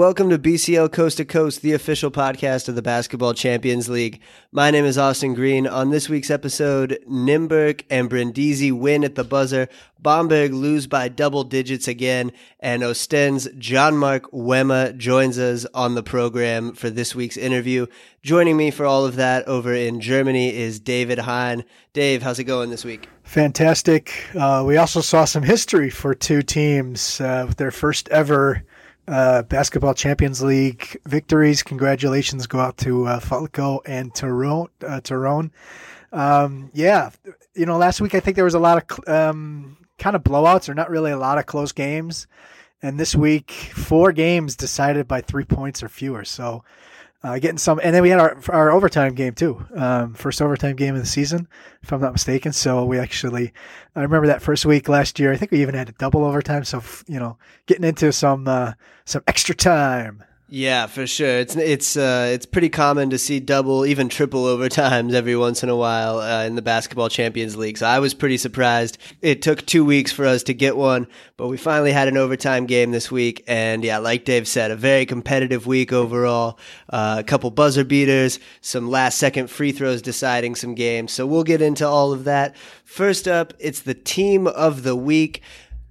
Welcome to BCL Coast to Coast, the official podcast of the Basketball Champions League. My name is Austin Green. On this week's episode, Nymburk and Brindisi win at the buzzer. Bamberg lose by double digits again, and Ostend's Jean-Marc Mwema joins us on the program for this week's interview. Joining me for all of that over in Germany is David Hein. Dave, how's it going this week? Fantastic. Uh, we also saw some history for two teams uh, with their first ever uh, Basketball Champions League victories. Congratulations go out to uh, Falco and Torun. Uh, Torun. Um, yeah, you know, last week I think there was a lot of um, kind of blowouts, or not really a lot of close games. And this week, four games decided by three points or fewer. So uh, getting some, and then we had our our overtime game too, um, first overtime game of the season, if I'm not mistaken. So we actually, I remember that first week last year. I think we even had a double overtime. So you know, getting into some uh, some extra time. Yeah, for sure. It's it's uh, it's pretty common to see double, even triple overtimes every once in a while uh, in the basketball Champions League. So I was pretty surprised. It took two weeks for us to get one, but we finally had an overtime game this week. And yeah, like Dave said, a very competitive week overall. Uh, a couple buzzer beaters, some last second free throws deciding some games. So we'll get into all of that. First up, it's the team of the week.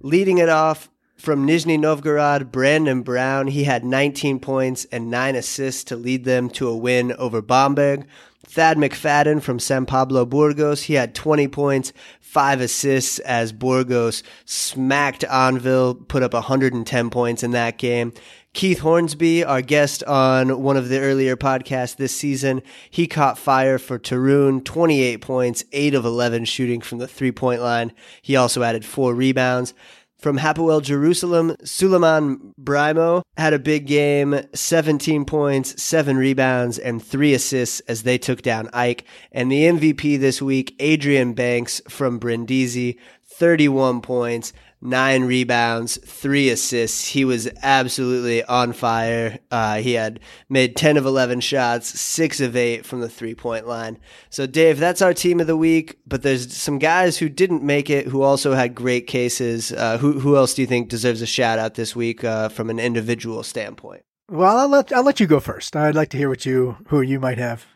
Leading it off, from Nizhny Novgorod, Brandon Brown, he had 19 points and nine assists to lead them to a win over Bamberg. Thad McFadden from San Pablo Burgos, he had 20 points, five assists as Burgos smacked Anwil, put up 110 points in that game. Keith Hornsby, our guest on one of the earlier podcasts this season, he caught fire for Torun, 28 points, 8 of 11 shooting from the three point line. He also added four rebounds. From Hapoel Jerusalem, Suleiman Braimoh had a big game, 17 points, 7 rebounds, and 3 assists as they took down AEK. And the MVP this week, Adrian Banks from Brindisi, 31 points, nine rebounds, three assists. He was absolutely on fire. Uh, he had made 10 of 11 shots, six of eight from the three point line. So, Dave, that's our team of the week, but there's some guys who didn't make it who also had great cases. Uh, who, who else do you think deserves a shout out this week uh, from an individual standpoint? Well, I'll let, I'll let you go first. I'd like to hear what you, who you might have.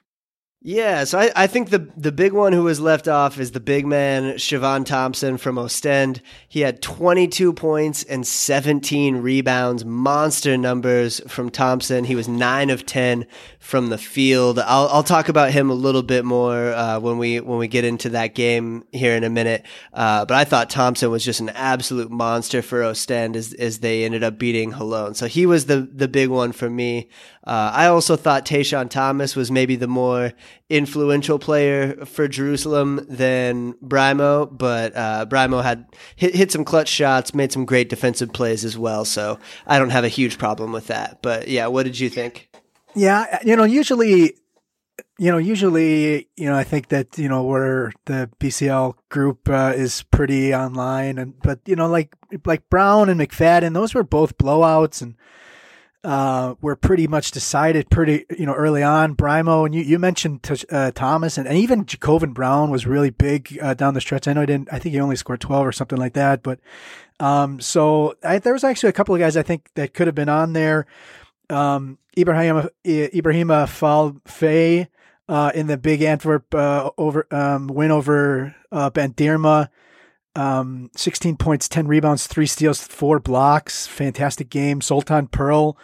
Yeah, so I, I think the the big one who was left off is the big man Siobhan Thompson from Ostend. He had 22 points and 17 rebounds, monster numbers from Thompson. He was nine of 10 from the field. I'll I'll talk about him a little bit more uh, when we when we get into that game here in a minute. Uh, but I thought Thompson was just an absolute monster for Ostend as as they ended up beating Holon. So he was the the big one for me. Uh, I also thought Tashawn Thomas was maybe the more influential player for Jerusalem than Braimoh, but uh, Braimoh had hit, hit some clutch shots, made some great defensive plays as well. So I don't have a huge problem with that. But yeah, what did you think? Yeah, you know, usually, you know, usually, you know, I think that you know where the BCL group uh, is pretty online, and but you know, like like Brown and McFadden, those were both blowouts, and uh, were pretty much decided pretty, you know, early on. Braimoh and you, you mentioned uh, Thomas and, and even J'Covan Brown was really big uh, down the stretch. I know he didn't, I think he only scored 12 or something like that. But, um, so I, there was actually a couple of guys I think that could have been on there. Um, Ibrahim, Ibrahima Fall Faye, uh, in the big Antwerp, uh, over, um, win over, uh, Bandirma um, 16 points, 10 rebounds, three steals, four blocks. Fantastic game. Sultan Pearl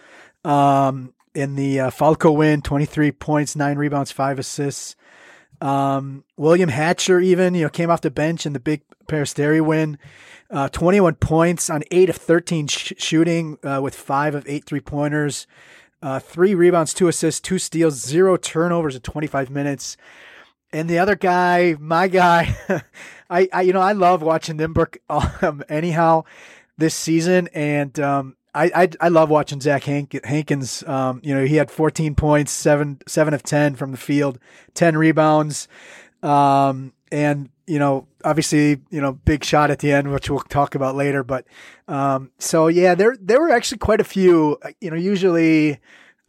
um, in the uh, Falco win, 23 points, nine rebounds, five assists. Um, William Hatcher even, you know, came off the bench in the big Peristeri win. Uh, 21 points on 8 of 13 sh- shooting uh, with 5 of 8 three pointers. Uh, three rebounds, two assists, two steals, zero turnovers in 25 minutes. And the other guy, my guy, I, I, you know, I love watching Nymburk um, anyhow this season. And um, I, I, I love watching Zach Hank, Hankins. Um, you know, he had 14 points, seven, seven of 10 from the field, 10 rebounds. Um, and, you know, obviously, you know, big shot at the end, which we'll talk about later. But, um, so yeah, there, there were actually quite a few, you know, usually,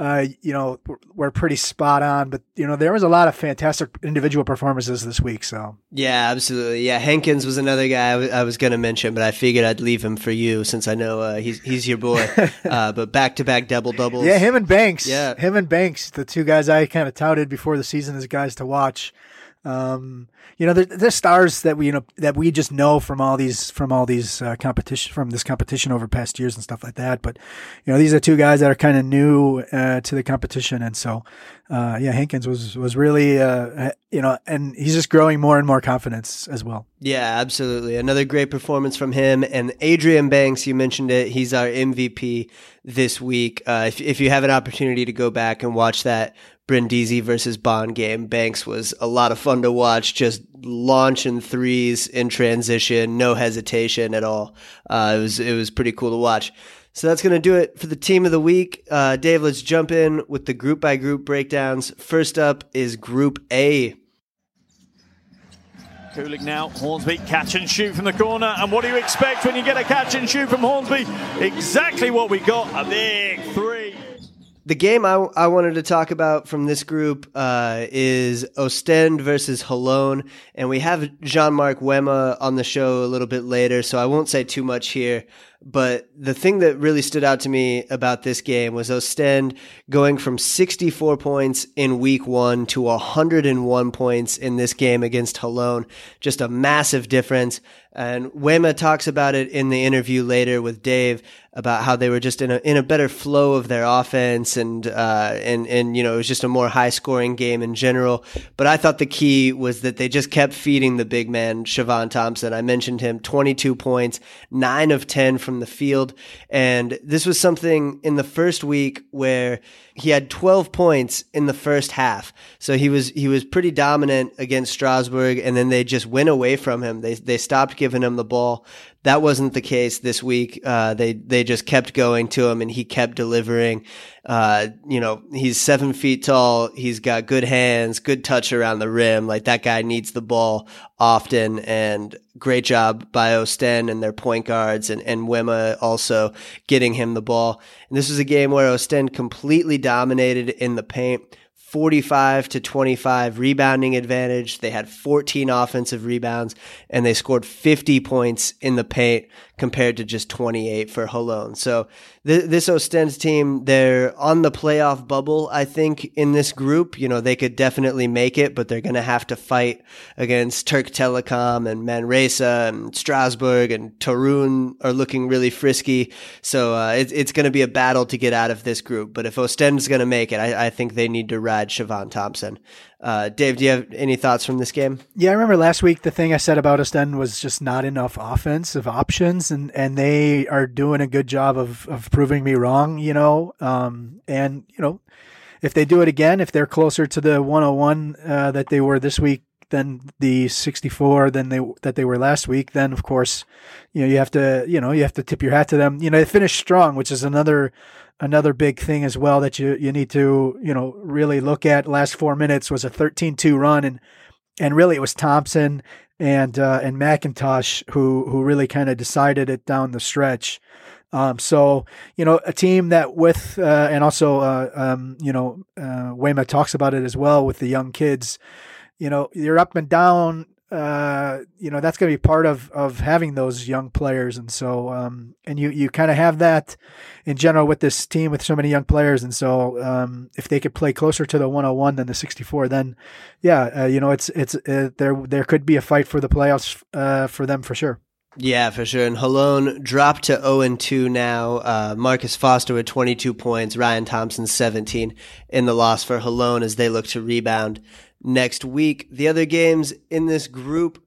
uh, you know, were, pretty spot on. But you know, there was a lot of fantastic individual performances this week. So Yeah, absolutely. Yeah, Hankins was another guy I w- I was going to mention, but I figured I'd leave him for you since I know uh, he's he's your boy. uh, but back to back double doubles. yeah, him and Banks. Yeah. him and Banks, the two guys I kind of touted before the season as guys to watch. Um, you know, they're, they're stars that we you know that we just know from all these from all these uh, competition from this competition over past years and stuff like that. But you know, these are two guys that are kind of new uh, to the competition, and so uh, yeah, Hankins was was really uh, you know, and he's just growing more and more confidence as well. Yeah, absolutely. Another great performance from him. And Adrian Banks, you mentioned it. He's our MVP this week. Uh, if, if you have an opportunity to go back and watch that Brindisi versus Bonn game, Banks was a lot of fun to watch, just launching threes in transition, no hesitation at all. Uh, it was, it was pretty cool to watch. So that's going to do it for the team of the week. Uh, Dave, let's jump in with the group by group breakdowns. First up is Group A. Cooling now, Hornsby catch and shoot from the corner. And what do you expect when you get a catch and shoot from Hornsby? Exactly what we got a big three. The game I, I wanted to talk about from this group uh, is Ostend versus Holon. And we have Jean Marc Mwema on the show a little bit later, so I won't say too much here. But the thing that really stood out to me about this game was Ostend going from 64 points in week one to 101 points in this game against Holon. Just a massive difference. And Mwema talks about it in the interview later with Dave about how they were just in a in a better flow of their offense and uh, and and you know it was just a more high scoring game in general. But I thought the key was that they just kept feeding the big man Siobhan Thompson. I mentioned him, 22 points, nine of 10 from the field, and this was something in the first week where he had 12 points in the first half. So he was he was pretty dominant against Strasbourg and then they just went away from him. They they stopped giving him the ball. That wasn't the case this week. Uh, they they just kept going to him and he kept delivering. Uh, you know, he's seven feet tall. He's got good hands, good touch around the rim. Like that guy needs the ball often and great job by Ostend and their point guards and, and Mwema also getting him the ball. And this was a game where Ostend completely dominated in the paint. 45 to 25 rebounding advantage. They had 14 offensive rebounds and they scored 50 points in the paint compared to just 28 for Holon. So th- this Ostend team, they're on the playoff bubble, I think, in this group. You know, they could definitely make it, but they're going to have to fight against Turk Telecom and Manresa and Strasbourg and Torun are looking really frisky. So uh, it, it's going to be a battle to get out of this group. But if Ostend's going to make it, I, I think they need to ride Siobhan Thompson. Uh, Dave, do you have any thoughts from this game? Yeah, I remember last week the thing I said about Ostend was just not enough offensive options, and, and they are doing a good job of, of proving me wrong, you know. Um, and, you know, if they do it again, if they're closer to the 101 uh, that they were this week than the 64 than they that they were last week, then of course, you know, you have to, you know, you have to tip your hat to them. You know, they finished strong, which is another another big thing as well that you you need to you know really look at. Last four minutes was a 13-2 run, and and really it was Thompson and uh, and McIntosh who who really kind of decided it down the stretch. Um, so you know a team that with uh, and also uh, um, you know uh, Mwema talks about it as well with the young kids. You know you're up and down uh, you know that's going to be part of of having those young players, and so um, and you you kind of have that in general with this team with so many young players, and so um, if they could play closer to the 101 than the 64, then yeah, uh, you know it's it's uh, there there could be a fight for the playoffs uh, for them for sure. Yeah, for sure. And Holon dropped to 0 and 2 now. Uh, Marcus Foster with 22 points, Ryan Thompson 17 in the loss for Holon as they look to rebound next week. The other games in this group,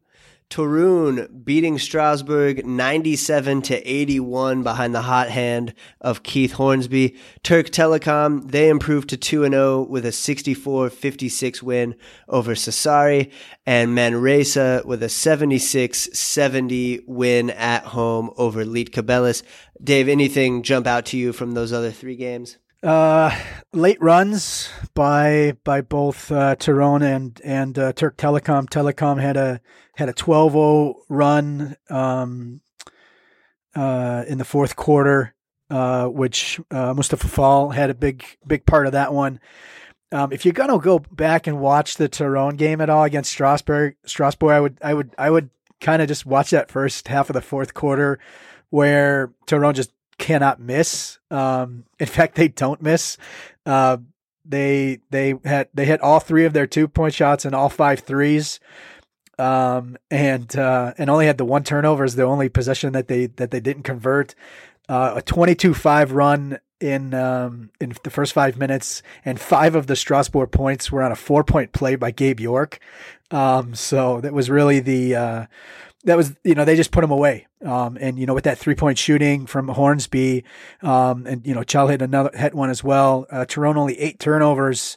Torun beating Strasbourg 97 to 81 behind the hot hand of Keith Hornsby. Turk Telecom, they improved to 2 0 with a 64 56 win over Sassari. And Manresa with a 76 70 win at home over Lietkabelis. Dave, anything jump out to you from those other three games? Uh, late runs by by both uh, Torun and and uh, Turk Telecom. Telecom had a had a 12-0 run um, uh, in the fourth quarter, uh, which uh, Moustapha Fall had a big big part of that one. Um, if you're gonna go back and watch the Torun game at all against Strasbourg, Strasbourg, I would I would I would kind of just watch that first half of the fourth quarter where Torun just cannot miss. Um, in fact, they don't miss. Uh, they they had they hit all three of their two point shots and all five threes, um, and uh, and only had the one turnover as the only possession that they that they didn't convert. Uh, a 22-5 run in um, in the first five minutes, and five of the Strasbourg points were on a four point play by Gabe York. Um, so that was really the uh, that was you know they just put him away. Um, and you know with that three point shooting from Hornsby, um, and you know Chell hit another hit one as well. Uh, Torun only eight turnovers.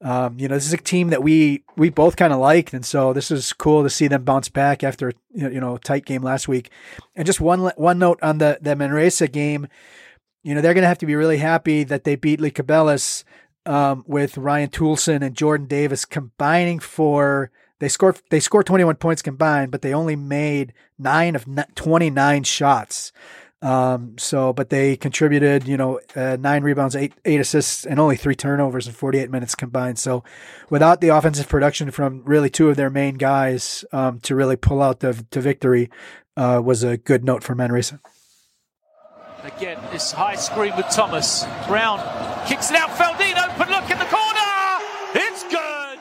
Um, you know this is a team that we we both kind of liked, and so this is cool to see them bounce back after you know tight game last week. And just one one note on the the Manresa game, you know they're going to have to be really happy that they beat Lietkabelis um, with Ryan Toolson and Jordan Davis combining for they scored they scored 21 points combined, but they only made nine of 29 shots. Um, so, but they contributed, you know, uh, nine rebounds, eight eight assists, and only three turnovers in 48 minutes combined. So, without the offensive production from really two of their main guys um, to really pull out the to victory, uh, was a good note for Manresa. Again, this high screen with Thomas Brown kicks it out. Feldeine open look in the corner. It's good.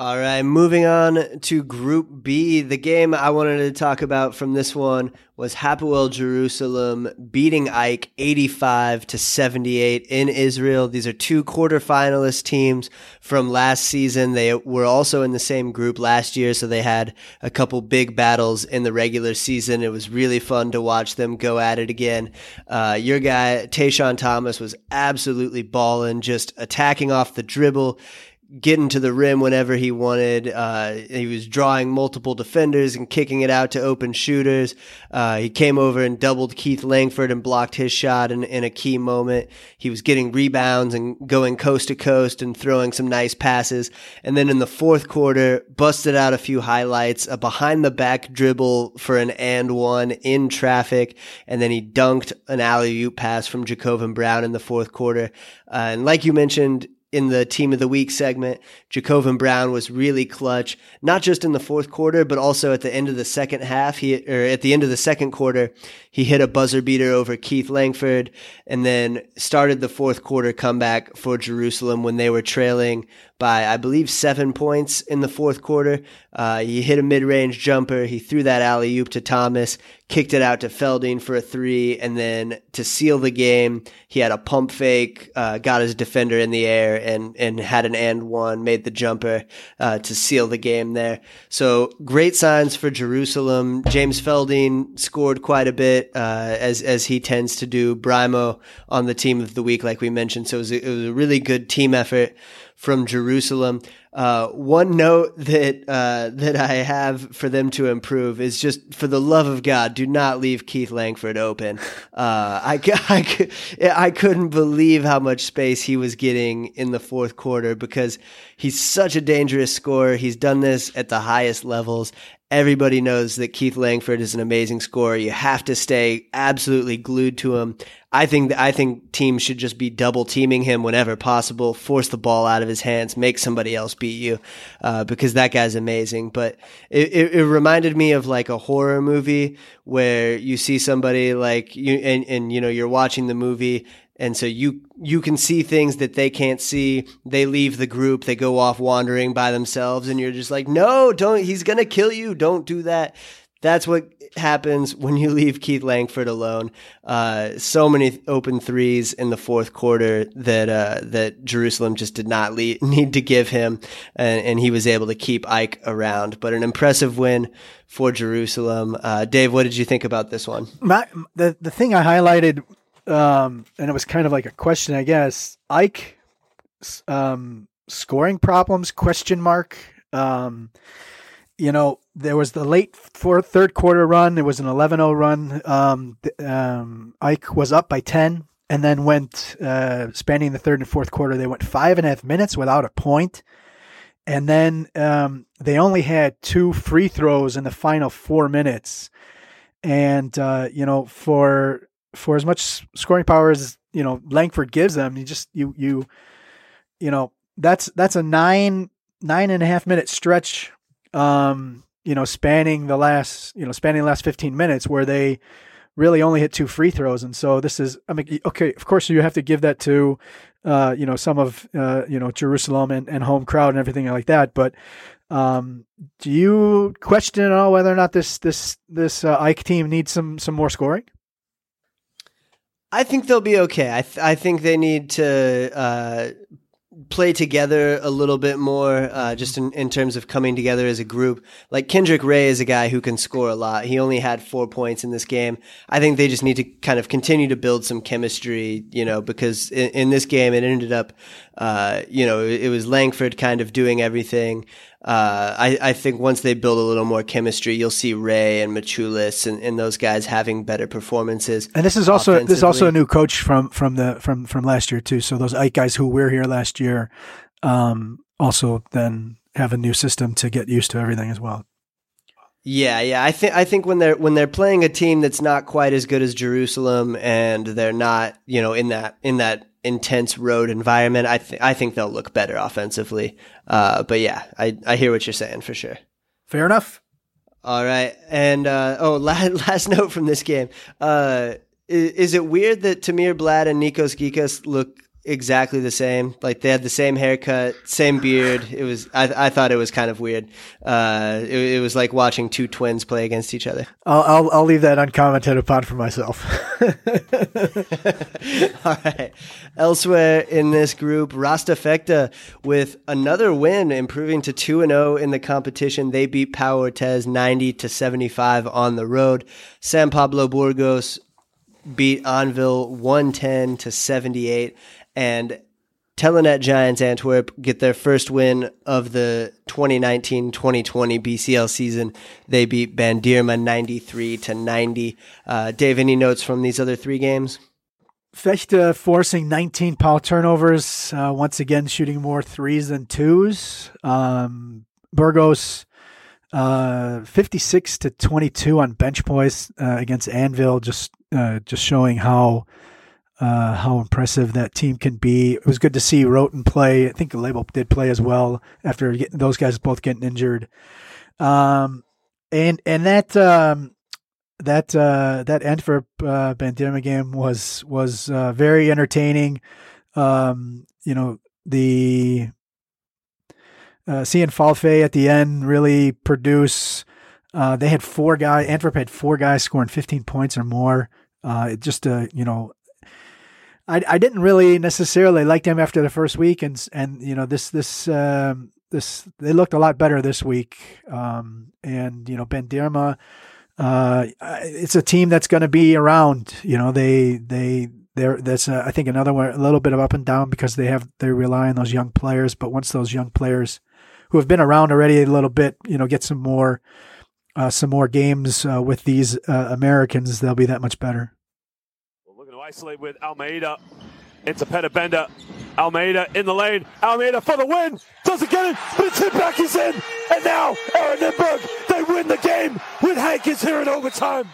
All right, moving on to Group B. The game I wanted to talk about from this one was Hapoel Jerusalem beating AEK 85 to 78 in Israel. These are two quarterfinalist teams from last season. They were also in the same group last year, so they had a couple big battles in the regular season. It was really fun to watch them go at it again. Uh, your guy, Tashawn Thomas, was absolutely balling, just attacking off the dribble getting to the rim whenever he wanted. Uh, he was drawing multiple defenders and kicking it out to open shooters. Uh, he came over and doubled Keith Langford and blocked his shot in, in a key moment. He was getting rebounds and going coast to coast and throwing some nice passes. And then in the fourth quarter, busted out a few highlights, a behind the back dribble for an and one in traffic. And then he dunked an alley oop pass from J'Covan Brown in the fourth quarter. Uh, and like you mentioned, in the team of the week segment, J'Covan Brown was really clutch, not just in the fourth quarter, but also at the end of the second half. He, or at the end of the second quarter, he hit a buzzer beater over Keith Langford and then started the fourth quarter comeback for Jerusalem when they were trailing by, I believe, seven points in the fourth quarter. Uh, he hit a mid range jumper. He threw that alley oop to Thomas, kicked it out to Feldeine for a three, and then to seal the game, he had a pump fake, uh, got his defender in the air, and, and had an and one, made the jumper uh, to seal the game there. So great signs for Jerusalem. James Feldeine scored quite a bit, uh, as, as he tends to do. Braimoh on the team of the week, like we mentioned. So it was a, it was a really good team effort from Jerusalem. Uh, one note that uh, that I have for them to improve is just for the love of God, do not leave Keith Langford open. Uh, I, I, I couldn't believe how much space he was getting in the fourth quarter because he's such a dangerous scorer. He's done this at the highest levels, Everybody knows that Keith Langford is an amazing scorer. You have to stay absolutely glued to him. I think I think teams should just be double teaming him whenever possible. Force the ball out of his hands, make somebody else beat you, uh, because that guy's amazing. But it, it, it, reminded me of like a horror movie where you see somebody like you and, and you know you're watching the movie and so you you can see things that they can't see they leave the group they go off wandering by themselves and you're just like no don't he's gonna kill you don't do that that's what happens when you leave Keith Langford alone. Uh, so many open threes in the fourth quarter that uh, that Jerusalem just did not need to give him, and, and, he was able to keep AEK around. But an impressive win for Jerusalem. Uh, Dave, what did you think about this one? My, the the thing I highlighted um, and it was kind of like a question, I guess. AEK, um, scoring problems? Question mark. Um, you know, there was the late fourth, third quarter run. It was an 11-0 run. Um, um, AEK was up by 10 and then went, uh, spanning the third and fourth quarter, they went five and a half minutes without a point. And then um, they only had two free throws in the final four minutes. And, uh, you know, for for as much scoring power as you know Langford gives them, you just you you you know that's that's a nine nine and a half minute stretch, um, you know, spanning the last you know spanning the last fifteen minutes where they really only hit two free throws, and so this is I mean okay, of course you have to give that to uh, you know some of uh, you know Jerusalem and, and home crowd and everything like that, but um, do you question at all whether or not this this this uh, AEK team needs some some more scoring? I think they'll be okay. I th- I think they need to uh, play together a little bit more, uh, just in, in terms of coming together as a group. Like Kendrick Ray is a guy who can score a lot. He only had four points in this game. I think they just need to kind of continue to build some chemistry, you know, because in, in this game it ended up, uh, you know, it, it was Langford kind of doing everything uh, I, I, think once they build a little more chemistry, you'll see Ray and Maciulis and, and, those guys having better performances. And this is also this is also a new coach from from the from from last year too. So those AEK guys who were here last year, um, also then have a new system to get used to everything as well. Yeah, yeah. I think I think when they're when they're playing a team that's not quite as good as Jerusalem and they're not, you know, in that in that intense road environment, I think I think they'll look better offensively. Uh, but yeah, I I hear what you're saying for sure. Fair enough. All right, and uh, oh, last, last note from this game. Uh, is, is, it weird that Tamir Blatt and Nikos Gikas look exactly the same. Like they had the same haircut, same beard. It was I, I thought it was kind of weird. Uh, it, it, was like watching two twins play against each other. I'll I'll, I'll leave that uncommented upon for myself. All right. Elsewhere in this group, Rasta Vechta with another win, improving to two and zero oh in the competition. They beat Pau Orthez ninety to seventy five on the road. San Pablo Burgos beat Anwil 110 to 78 and Telenet Giants Antwerp get their first win of the 2019-2020 BCL season. They beat Bandirma 93 to 90. Uh, Dave, any notes from these other three games? Vechta forcing 19 power turnovers, uh, once again shooting more threes than twos. Um, Burgos uh, 56 to 22 on bench points uh, against Anwil, just uh, just showing how uh, how impressive that team can be. It was good to see Roten play. I think the label did play as well after getting, those guys both getting injured. Um, and and that um, that uh, that Antwerp uh, game was was uh, very entertaining. Um, you know the uh, seeing Fall Faye at the end really produce. Uh, they had four guys. Antwerp had four guys scoring 15 points or more. Uh, just a you know I, I didn't really necessarily like them after the first week, and and you know this this um, this they looked a lot better this week. Um, and you know Bandirma, uh, it's a team that's going to be around. You know they they they're that's uh, I think another one a little bit of up and down because they have they rely on those young players. But once those young players who have been around already a little bit, you know, get some more uh, some more games uh, with these uh, Americans, they'll be that much better isolate with Almeida into Benda. Almeida in the lane. Almeida for the win. Doesn't get it, but it's hit back. He's in. And now ERA Nymburk, they win the game with Hankins here in overtime.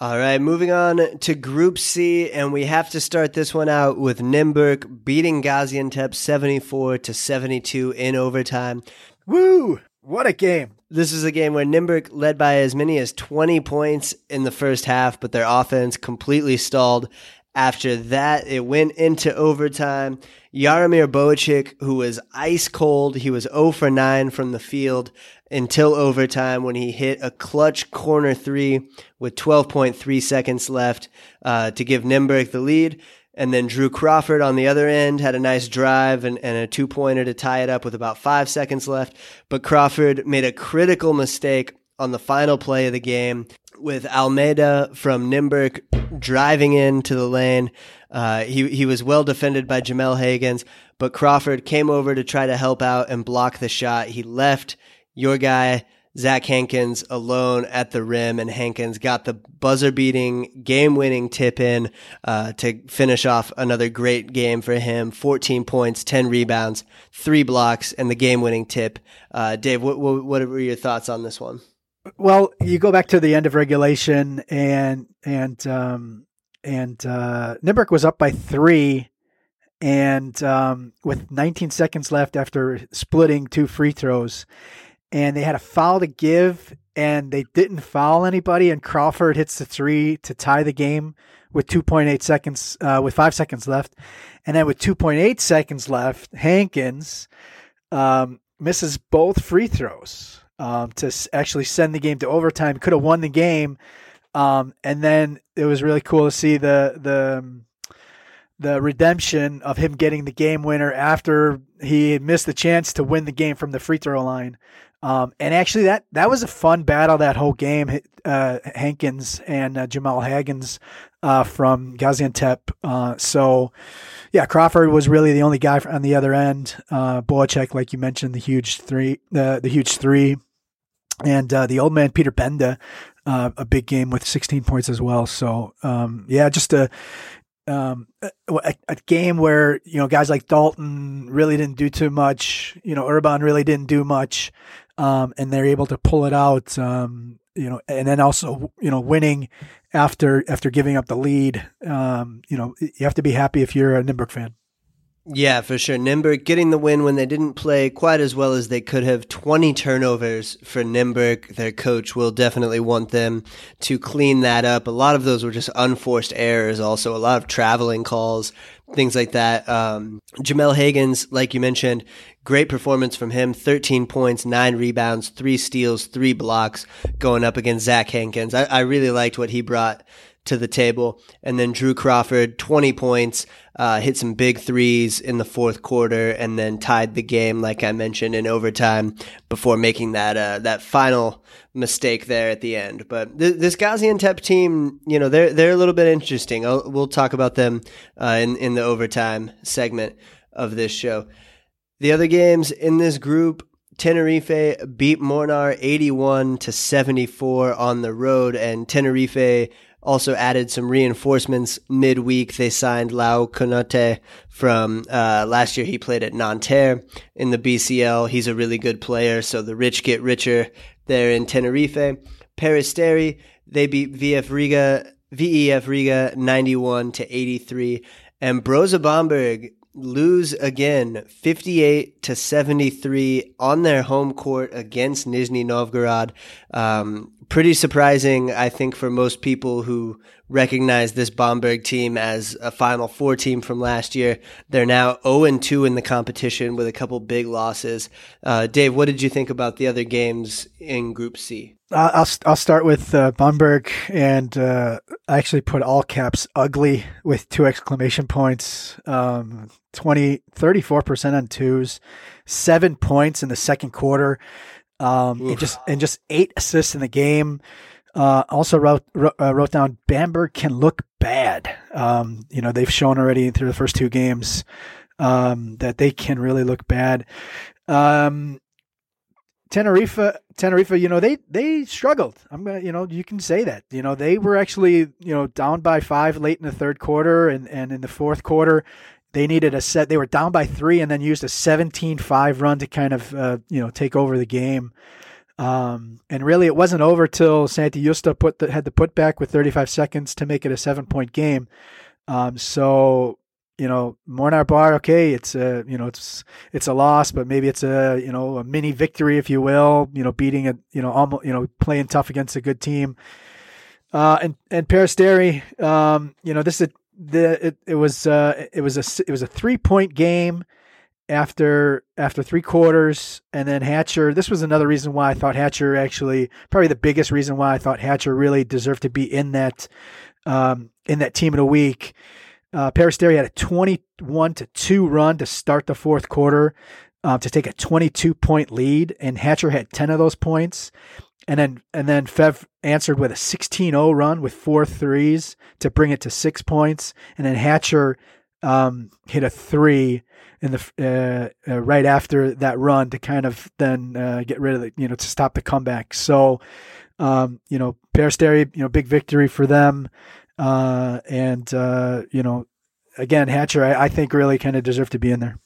All right, moving on to Group C, and we have to start this one out with Nymburk beating Gaziantep 74 to 72 in overtime. Woo! What a game. This is a game where Nymburk led by as many as 20 points in the first half, but their offense completely stalled. After that, it went into overtime. Jaromir Bohačík, who was ice cold, he was 0 for 9 from the field until overtime when he hit a clutch corner three with 12.3 seconds left uh, to give Nymburk the lead. And then Drew Crawford on the other end had a nice drive and, and a two pointer to tie it up with about five seconds left. But Crawford made a critical mistake on the final play of the game with Almeida from Nymburk driving into the lane. Uh, he, he was well defended by Jamel Hagens, but Crawford came over to try to help out and block the shot. He left your guy Zach Hankins alone at the rim, and Hankins got the buzzer beating, game winning tip in uh, to finish off another great game for him 14 points, 10 rebounds, three blocks, and the game winning tip. Uh, Dave, what, what, what were your thoughts on this one? Well, you go back to the end of regulation, and and um, and uh, Nymburk was up by three, and um, with 19 seconds left after splitting two free throws, and they had a foul to give, and they didn't foul anybody, and Crawford hits the three to tie the game with 2.8 seconds, uh, with five seconds left, and then with 2.8 seconds left, Hankins um, misses both free throws um, to actually send the game to overtime. Could have won the game, um, and then it was really cool to see the the um, the redemption of him getting the game winner after he missed the chance to win the game from the free throw line. Um, and actually, that that was a fun battle that whole game. Uh, Hankins and uh, Jamal Haggins uh, from Gaziantep. Uh, so, yeah, Crawford was really the only guy on the other end. Uh, Bohačík, like you mentioned, the huge three, the the huge three, and uh, the old man Peter Benda, uh, a big game with 16 points as well. So, um, yeah, just a um, a, a, game where you know guys like Dalton really didn't do too much. You know, Urban really didn't do much, um, and they're able to pull it out. Um, you know, and then also you know winning after after giving up the lead. Um, you know, you have to be happy if you're a Nymburk fan. Yeah, for sure. Nymburk getting the win when they didn't play quite as well as they could have. 20 turnovers for Nymburk. Their coach will definitely want them to clean that up. A lot of those were just unforced errors, also, a lot of traveling calls, things like that. Um, Jamel Haggins, like you mentioned, great performance from him 13 points, nine rebounds, three steals, three blocks going up against Zach Hankins. I, I really liked what he brought to the table. And then Drew Crawford, 20 points, uh, hit some big threes in the fourth quarter, and then tied the game, like I mentioned, in overtime before making that uh, that final mistake there at the end. But th- this Gaziantep team, you know, they're they're a little bit interesting. I'll, we'll talk about them uh, in in the overtime segment of this show. The other games in this group. Tenerife beat Mornar 81 to 74 on the road and Tenerife also added some reinforcements midweek. They signed Lau Konaté from uh, last year. He played at Nanterre in the BCL. He's a really good player. So the rich get richer there in Tenerife. Peristeri, they beat VF Riga, VEF Riga 91 to 83. And Brose Bamberg lose again 58 to 73 on their home court against Nizhny Novgorod. Um, pretty surprising, I think, for most people who recognize this Bamberg team as a Final Four team from last year. They're now 0 2 in the competition with a couple big losses. Uh, Dave, what did you think about the other games in Group C? I'll I'll start with uh, Bamberg, and uh, I actually put all caps ugly with two exclamation points. Um, 20, 34% on twos, seven points in the second quarter. Um, and just and just eight assists in the game. Uh, also wrote wrote, uh, wrote down Bamberg can look bad. Um, you know they've shown already through the first two games um, that they can really look bad. Um, Tenerife, Tenerife, you know they they struggled. I'm gonna, you know, you can say that. You know they were actually you know down by five late in the third quarter, and and in the fourth quarter, they needed a set. They were down by three, and then used a 17-5 run to kind of uh, you know take over the game. Um, and really, it wasn't over till Santi Yusta put the, had the put back with 35 seconds to make it a seven point game. Um, so you know, Mornar Bar, okay, it's a you know it's it's a loss, but maybe it's a you know a mini victory, if you will. You know, beating a you know almost you know playing tough against a good team. Uh, and and Peristeri, um, you know, this is the it, it was uh, it was a it was a three point game after after three quarters, and then Hatcher. This was another reason why I thought Hatcher actually probably the biggest reason why I thought Hatcher really deserved to be in that um, in that team of the week. Uh, Peristeri had a twenty-one to two run to start the fourth quarter uh, to take a twenty-two point lead, and Hatcher had ten of those points. And then and then VEF answered with a 16-0 run with four threes to bring it to six points, and then Hatcher um, hit a three in the uh, uh, right after that run to kind of then uh, get rid of it, you know, to stop the comeback. So, um, you know, Peristeri, you know, big victory for them, uh, and uh, you know, again, Hatcher, I, I think really kind of deserved to be in there.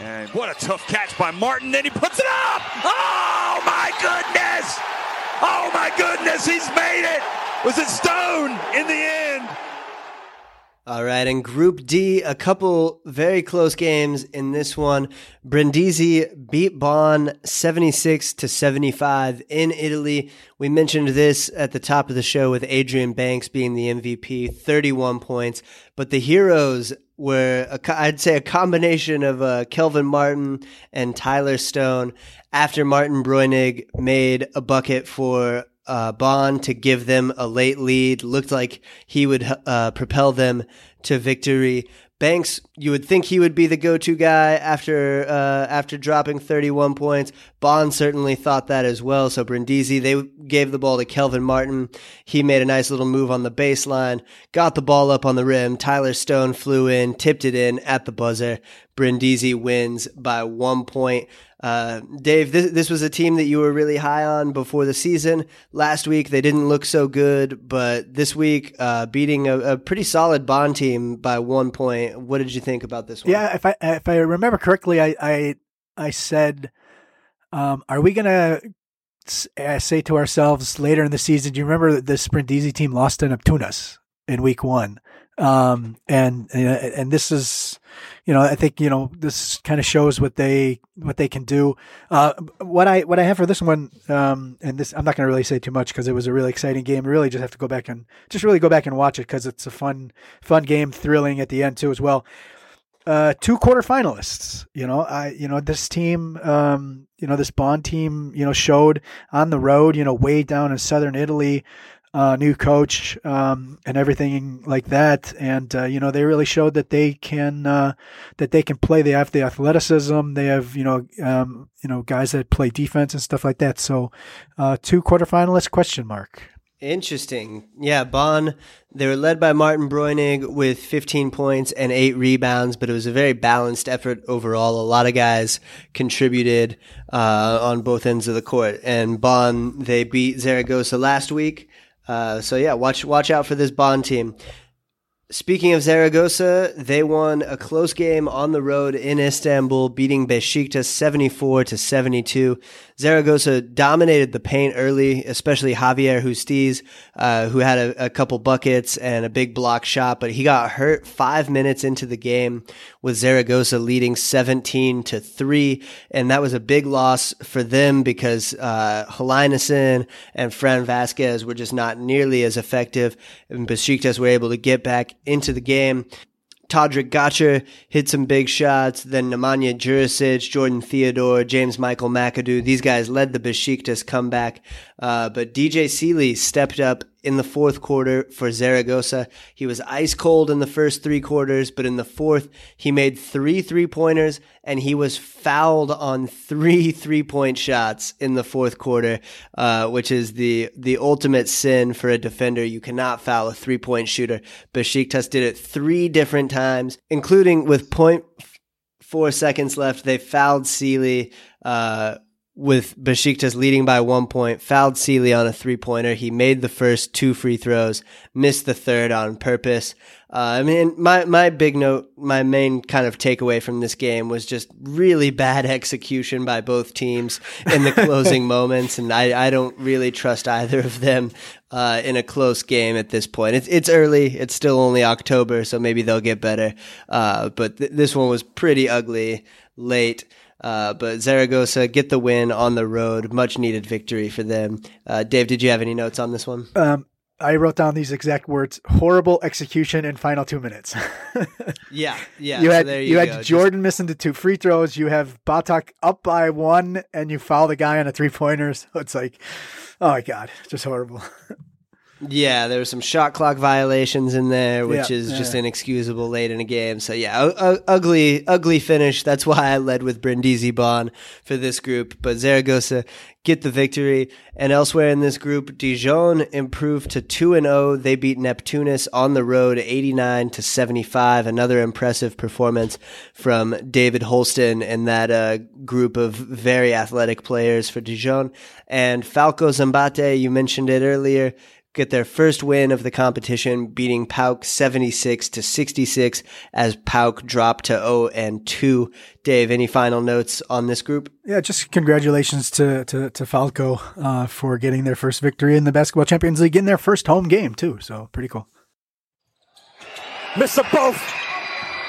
And what a tough catch by Martin. Then he puts it up. Oh goodness! Oh my goodness, he's made it! Was it Stone in the end? All right, in Group D, a couple very close games in this one. Brindisi beat Bonn 76 to 75 in Italy. We mentioned this at the top of the show with Adrian Banks being the MVP, 31 points. But the heroes were, a, I'd say, a combination of uh, Kelvin Martin and Tyler Stone. After Martin Breunig made a bucket for uh, Bonn to give them a late lead. Looked like he would uh, propel them to victory. Banks, you would think he would be the go-to guy after uh, after dropping 31 points. Bonn certainly thought that as well. So Brindisi, they gave the ball to Kelvin Martin. He made a nice little move on the baseline, got the ball up on the rim. Tyler Stone flew in, tipped it in at the buzzer. Brindisi wins by one point. Uh, Dave, this, this was a team that you were really high on before the season. Last week, they didn't look so good, but this week, uh, beating a, a, pretty solid Bonn team by one point. What did you think about this one? Yeah, if I if I remember correctly, I I, I said, um, "Are we gonna uh, say to ourselves later in the season? Do you remember that the Brindisi team lost to Neptunus in week one?" Um, and and this is, you know, I think you know this kind of shows what they what they can do. Uh, what I what I have for this one, um, and this I'm not going to really say too much because it was a really exciting game. really just have to go back and just really go back and watch it because it's a fun fun game, thrilling at the end too as well. Uh, two quarterfinalists. You know, I you know this team, um, you know this Bonn team, you know showed on the road, you know, way down in southern Italy uh, new coach um, and everything like that. And uh, you know, they really showed that they can uh, that they can play. They have the athleticism. They have you know um, you know guys that play defense and stuff like that. So uh, two quarterfinalists? Question mark. Interesting. Yeah, Bonn, they were led by Martin Breunig with 15 points and eight rebounds, but it was a very balanced effort overall. A lot of guys contributed uh, on both ends of the court. And Bonn, they beat Zaragoza last week. Uh, so yeah, watch watch out for this Bonn team. Speaking of Zaragoza, they won a close game on the road in Istanbul, beating Besiktas 74 to 72. Zaragoza dominated the paint early, especially Javier Justiz, uh, who had a, a, couple buckets and a big block shot, but he got hurt five minutes into the game with Zaragoza leading 17 to 3. And that was a big loss for them because uh, and Fran Vasquez were just not nearly as effective. And Besiktas were able to get back into the game. Todrick Gotcher hit some big shots. Then Nemanja Jurisic, Jordan Theodore, James Michael McAdoo. These guys led the Besiktas comeback. Uh, but DJ Seeley stepped up in the fourth quarter for Zaragoza. He was ice cold in the first three quarters, but in the fourth, he made three three pointers and he was fouled on three three point shots in the fourth quarter, uh, which is the, the ultimate sin for a defender. You cannot foul a three point shooter. Besiktas did it three different times, including with point four seconds left. They fouled Seeley. Uh, with Besiktas leading by one point, fouled Seeley on a three pointer. He made the first two free throws, missed the third on purpose. Uh, I mean, my, my big note, my main kind of takeaway from this game was just really bad execution by both teams in the closing moments. And I, I don't really trust either of them, uh, in a close game at this point. It's, it's early. It's still only October, so maybe they'll get better. Uh, but th- this one was pretty ugly late. Uh, but Zaragoza get the win on the road. Much needed victory for them. Uh, Dave, did you have any notes on this one? Um, I wrote down these exact words: horrible execution in final two minutes. yeah, yeah. You had so you, you had Jordan Just... missing the two free throws. You have Batak up by one, and you foul the guy on a three pointer. So it's like, oh my god, just horrible. Yeah, there were some shot clock violations in there, which yeah, is yeah. just inexcusable late in a game. So yeah, u- ugly, ugly finish. That's why I led with Brindisi Bonn for this group. But Zaragoza get the victory. And elsewhere in this group, Dijon improved to 2 and 0. They beat Neptunus on the road 89 to 75. Another impressive performance from David Holston and that uh, group of very athletic players for Dijon. And Falco Szombathely, you mentioned it earlier, get their first win of the competition, beating PAOK 76 to 66 as PAOK dropped to 0 and 2. Dave, any final notes on this group? Yeah, just congratulations to to, to Falco uh, for getting their first victory in the Basketball Champions League in their first home game too. So pretty cool. Miss them both.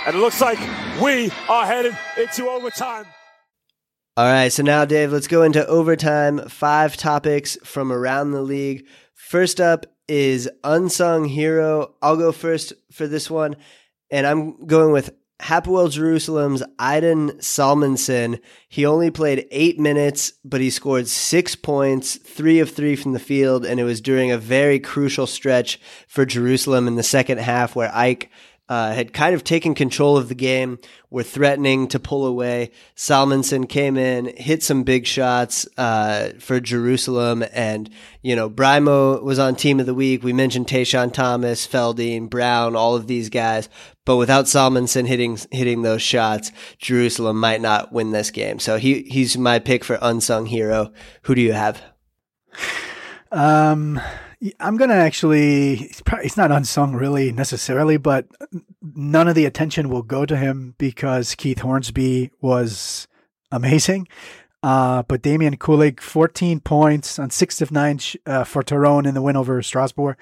And it looks like we are headed into overtime. All right, so now, Dave, let's go into overtime. Five topics from around the league. First up is Unsung Hero. I'll go first for this one, and I'm going with Hapoel Jerusalem's Idan Zalmanson. He only played eight minutes, but he scored six points, three of three from the field, and it was during a very crucial stretch for Jerusalem in the second half where AEK uh, had kind of taken control of the game, were threatening to pull away. Zalmanson came in, hit some big shots uh, for Jerusalem, and you know Braimoh was on Team of the Week. We mentioned Tashawn Thomas, Feldeine, Brown, all of these guys, but without Zalmanson hitting hitting those shots, Jerusalem might not win this game. So he he's my pick for unsung hero. Who do you have? Um, I'm gonna actually. it's, probably, he's not unsung really necessarily, but none of the attention will go to him because Keith Hornsby was amazing. Uh, but Damian Kulig, 14 points on six of nine sh- uh, for Torun in the win over Strasbourg.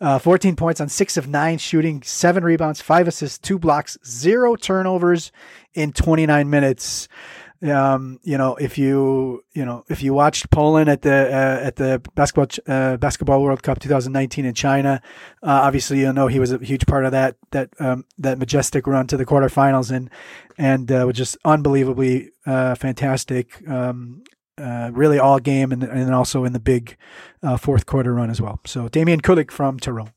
Uh, 14 points on six of nine shooting, seven rebounds, five assists, two blocks, zero turnovers in 29 minutes um, you know, if you you know if you watched Poland at the uh, at the basketball uh, basketball World Cup 2019 in China, uh, obviously you know he was a huge part of that that um, that majestic run to the quarterfinals and and uh, was just unbelievably uh, fantastic. Um, uh, really all game and, and also in the big fourth quarter run as well. So Damian Kulig from Torun.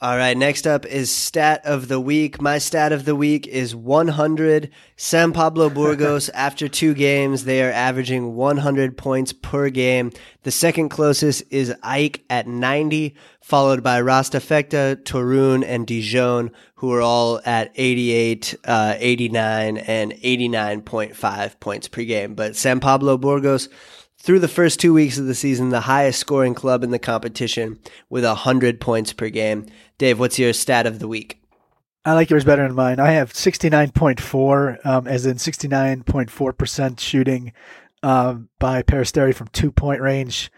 All right, next up is stat of the week. My stat of the week is 100. San Pablo Burgos, after two games, they are averaging 100 points per game. The second closest is AEK at 90, followed by Rasta Vechta, Torun, and Dijon, who are all at 88, uh, 89, and 89.5 points per game. But San Pablo Burgos, through the first two weeks of the season, the highest scoring club in the competition with 100 points per game. Dave, what's your stat of the week? I like yours better than mine. I have 69.4, um, as in 69.4% shooting um, by Peristeri from two point range,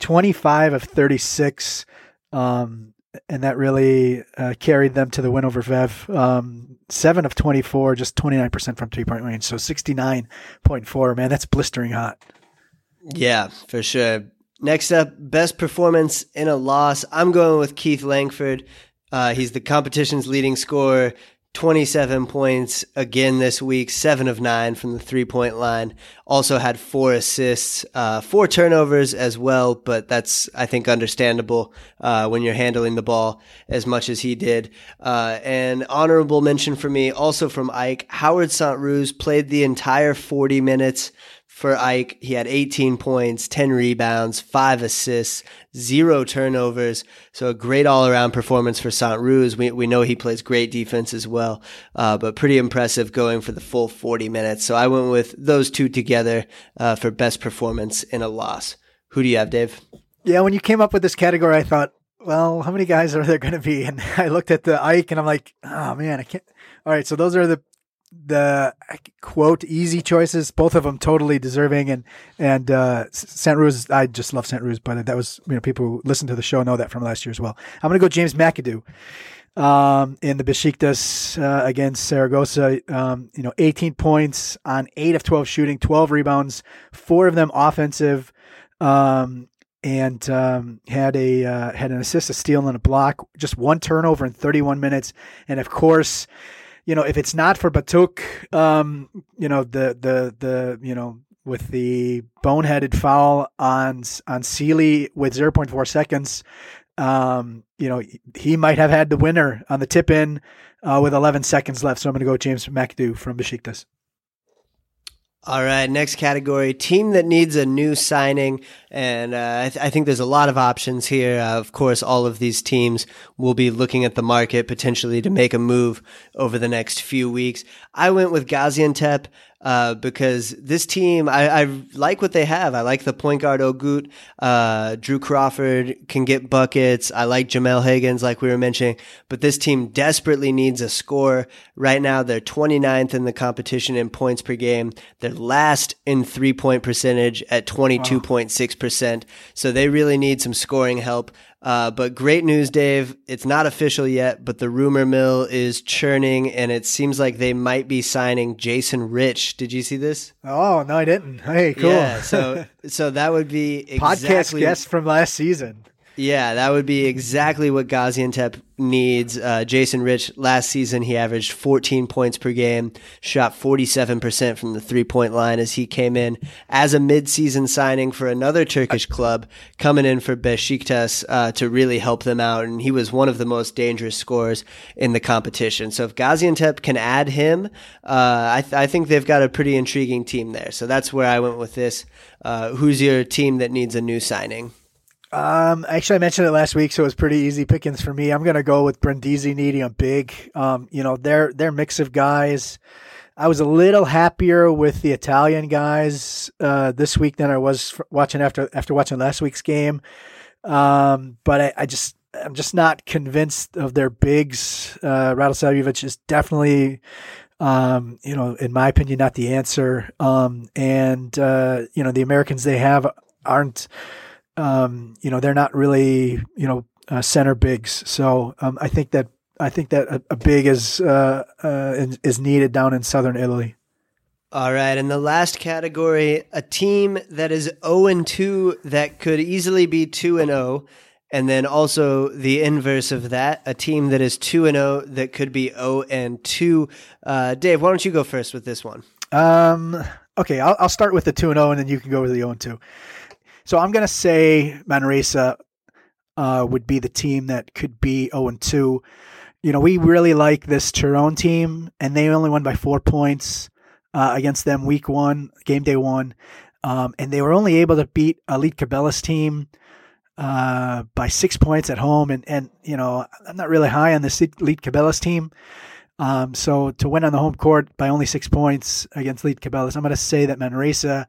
25 of 36. Um, and that really uh, carried them to the win over VEF. Um, seven of 24, just 29% from three point range. So 69.4, man, that's blistering hot. Yeah, for sure. Next up, best performance in a loss. I'm going with Keith Langford. Uh, he's the competition's leading scorer, 27 points again this week, seven of nine from the three point line. Also had four assists, uh, four turnovers as well, but that's, I think, understandable uh, when you're handling the ball as much as he did. Uh, and honorable mention for me, also from AEK, Howard Sant-Roos played the entire 40 minutes for AEK. He had 18 points, 10 rebounds, five assists, zero turnovers. So a great all around performance for Sant-Roos. We, we know he plays great defense as well, uh, but pretty impressive going for the full 40 minutes. So I went with those two together uh, for best performance in a loss. Who do you have, Dave? Yeah, when you came up with this category, I thought, well, how many guys are there going to be? And I looked at the AEK and I'm like, oh man, I can't. All right, so those are the the quote easy choices, both of them totally deserving. And and uh, Sant-Roos, I just love Sant-Roos, but that was you know people who listen to the show know that from last year as well. I'm gonna go James McAdoo. Um, in the Besiktas uh, against Saragossa, um, you know, 18 points on eight of 12 shooting, 12 rebounds, four of them offensive, um, and um, had a uh, had an assist, a steal, and a block. Just one turnover in 31 minutes, and of course, you know, if it's not for Batuk, um, you know, the the the you know with the boneheaded foul on on Seeley with 0.4 seconds, um, you know, he might have had the winner on the tip in uh, with 11 seconds left. So I'm going to go James McAdoo from Besiktas. All right, next category team that needs a new signing. And uh, I, th- I, think there's a lot of options here. Uh, of course, all of these teams will be looking at the market potentially to make a move over the next few weeks. I went with Gaziantep. Uh, because this team, I, I, like what they have. I like the point guard Ogut. Uh, Drew Crawford can get buckets. I like Jamel Higgins, like we were mentioning. But this team desperately needs a score. Right now, they're 29th in the competition in points per game. They're last in three point percentage at 22.6%. So they really need some scoring help. Uh, but great news, Dave. It's not official yet, but the rumor mill is churning, and it seems like they might be signing Jason Rich. Did you see this? Oh no, I didn't. Hey, cool. Yeah, so so that would be exactly, podcast guest from last season. Yeah, that would be exactly what Gaziantep needs. Uh, Jason Rich, last season, he averaged 14 points per game, shot 47% from the three point line as he came in as a midseason signing for another Turkish club, coming in for Besiktas uh, to really help them out. And he was one of the most dangerous scorers in the competition. So if Gaziantep can add him, uh, I, th- I, think they've got a pretty intriguing team there. So that's where I went with this. Uh, who's your team that needs a new signing? Um, actually, I mentioned it last week, so it was pretty easy pickings for me. I'm going to go with Brindisi needing a big. Um, you know, their their mix of guys. I was a little happier with the Italian guys uh, this week than I was watching after after watching last week's game. Um, but I, I, just I'm just not convinced of their bigs. Uh, Radosavljevic is definitely, um, you know, in my opinion, not the answer. Um, and uh, you know, the Americans they have aren't um, you know, they're not really, you know, uh, center bigs. So um, I think that I think that a, a big is uh, uh, is needed down in southern Italy. All right, and the last category, a team that is 0 and 2 that could easily be 2 and 0, and then also the inverse of that, a team that is 2 and 0 that could be 0 and 2. Uh, Dave, why don't you go first with this one? Um, okay, I'll, I'll start with the 2 and 0 and then you can go with the 0 and 2. So I'm going to say Manresa uh, would be the team that could be 0 and 2. You know, we really like this Tyrone team, and they only won by four points uh, against them week one, game day one. Um, and they were only able to beat Lietkabelis team uh, by six points at home. And, and, you know, I'm not really high on this Lietkabelis team. Um, so to win on the home court by only six points against Lietkabelis, I'm going to say that Manresa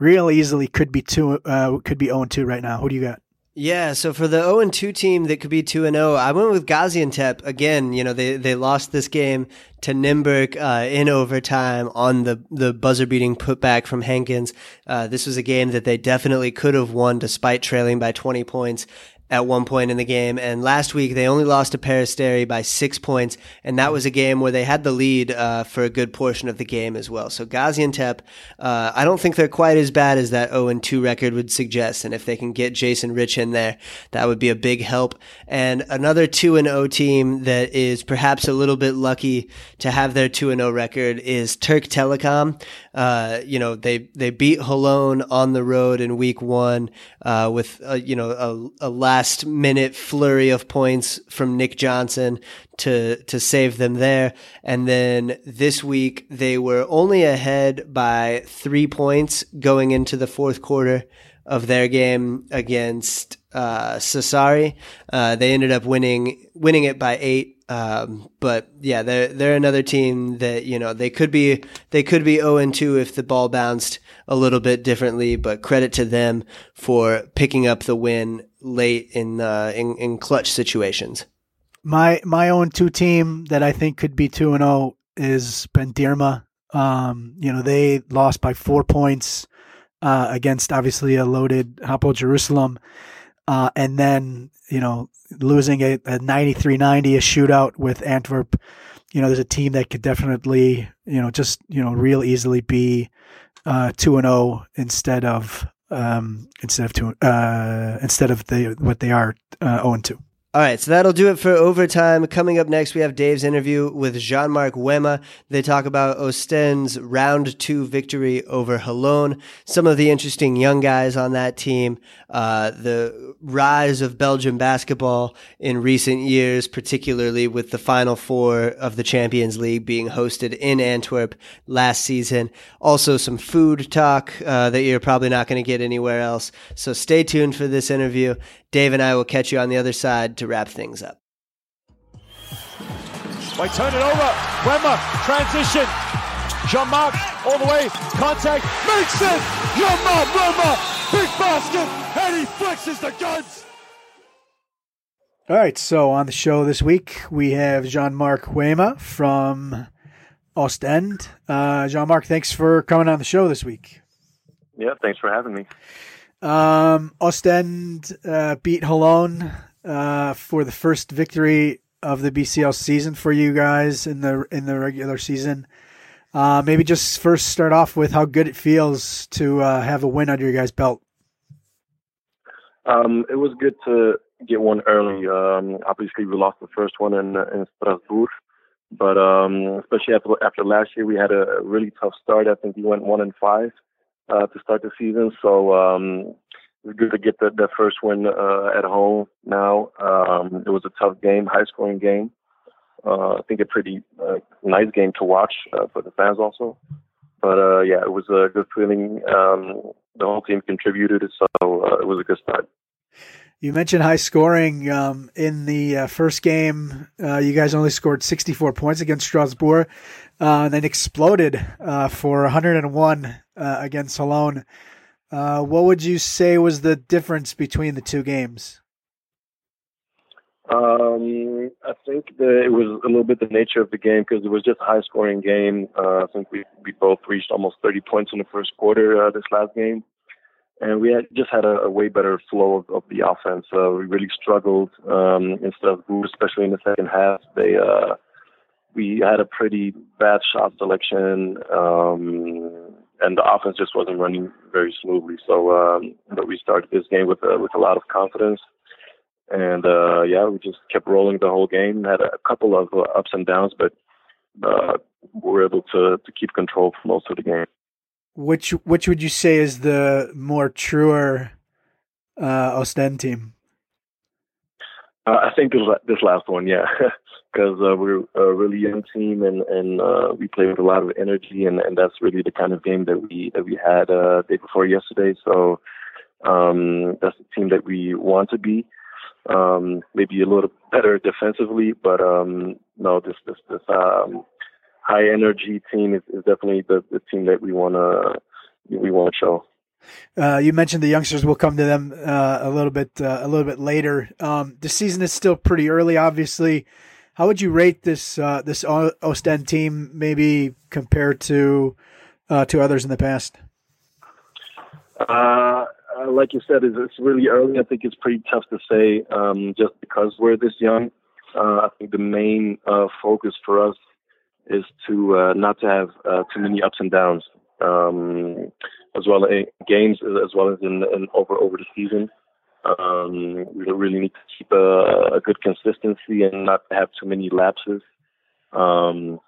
real easily could be two, uh, could be 0 and 2 right now. Who do you got? Yeah, so for the 0 and 2 team that could be 2 and 0, I went with Gaziantep. Again, you know, they they lost this game to Nymburk uh, in overtime on the the buzzer beating putback from Hankins. Uh, this was a game that they definitely could have won despite trailing by 20 points at one point in the game. And last week they only lost to Peristeri by six points, and that was a game where they had the lead uh, for a good portion of the game as well. So Gaziantep, uh, I don't think they're quite as bad as that 0 2 record would suggest. And if they can get Jason Rich in there, that would be a big help. And another 2 0 team that is perhaps a little bit lucky to have their 2 0 record is Türk Telekom. Uh, you know, they, they beat Holon on the road in week one uh, with, you know, a, a last last minute flurry of points from Nick Johnson to to save them there. And then this week they were only ahead by three points going into the fourth quarter of their game against uh, Sassari. Uh, they ended up winning winning it by eight. Um, but yeah, they're they're another team that you know they could be they could be zero and two if the ball bounced a little bit differently. But credit to them for picking up the win late in uh, in, in clutch situations. My my own two team that I think could be two and zero oh is Bandirma. Um, you know they lost by four points uh, against obviously a loaded Hapoel Jerusalem, uh, and then you know losing a, a 93-90 a shootout with Antwerp. You know, there's a team that could definitely you know just you know real easily be uh, two and zero oh instead of um, instead of two, uh, instead of the what they are uh, zero oh and two. All right, so that'll do it for overtime. Coming up next, we have Dave's interview with Jean Marc Mwema. They talk about Ostend's round two victory over Holon, some of the interesting young guys on that team, uh, the rise of Belgian basketball in recent years, particularly with the Final Four of the Champions League being hosted in Antwerp last season. Also, some food talk uh, that you're probably not going to get anywhere else. So stay tuned for this interview. Dave and I will catch you on the other side to wrap things up. Wait, turn it over. Mwema, transition. Jean-Marc all the way. Contact makes it. Roma, big basket, and he flexes the guns. All right, so on the show this week we have Jean-Marc Mwema from Ostend. Uh, Jean-Marc, thanks for coming on the show this week. Yeah, thanks for having me. Um, Ostend uh, beat Holon uh, for the first victory of the BCL season for you guys in the in the regular season. Uh, maybe just first start off with how good it feels to uh, have a win under your guys' belt. Um, it was good to get one early. Um, obviously, we lost the first one in in Strasbourg, but um, especially after after last year, we had a really tough start. I think we went one and five uh, to start the season, so um, it was good to get the, the first win uh, at home. Now um, it was a tough game, high scoring game. Uh, I think a pretty uh, nice game to watch uh, for the fans also. But uh, yeah, it was a good feeling. Um, the whole team contributed, so uh, it was a good start. You mentioned high scoring um, in the uh, first game. Uh, you guys only scored 64 points against Strasbourg, uh, and then exploded uh, for 101 uh, against Holon. Uh, what would you say was the difference between the two games? Um, I think that it was a little bit the nature of the game because it was just a high scoring game. Uh, I think we we both reached almost 30 points in the first quarter uh, this last game and we had just had a, a way better flow of, of the offense. Uh, we really struggled um, in Strasbourg, especially in the second half. They uh, we had a pretty bad shot selection, um, and the offense just wasn't running very smoothly. So, um, but we started this game with uh, with a lot of confidence, and uh, yeah, we just kept rolling the whole game. Had a couple of uh, ups and downs, but uh, we were able to to keep control for most of the game. Which which would you say is the more truer uh, Ostend team? Uh, I think this this last one, yeah, because uh, we're a really young team and and uh, we play with a lot of energy, and, and that's really the kind of game that we that we had uh, day before yesterday. So um, that's the team that we want to be. Um, maybe a little better defensively, but um, no, this this this um, high energy team is, is definitely the, the team that we want to we want to show. Uh, you mentioned the youngsters. We'll come to them uh, a little bit uh, a little bit later. Um, the season is still pretty early, obviously. How would you rate this uh, this Ostend team, maybe compared to uh, to others in the past? Uh, like you said, it's really early. I think it's pretty tough to say, um, just because we're this young. I think the main focus for us is to uh, not to have uh, too many ups and downs, um, as well in games as well as in, in over over the season. Um, we really need to keep a, a, good consistency and not have too many lapses. Um,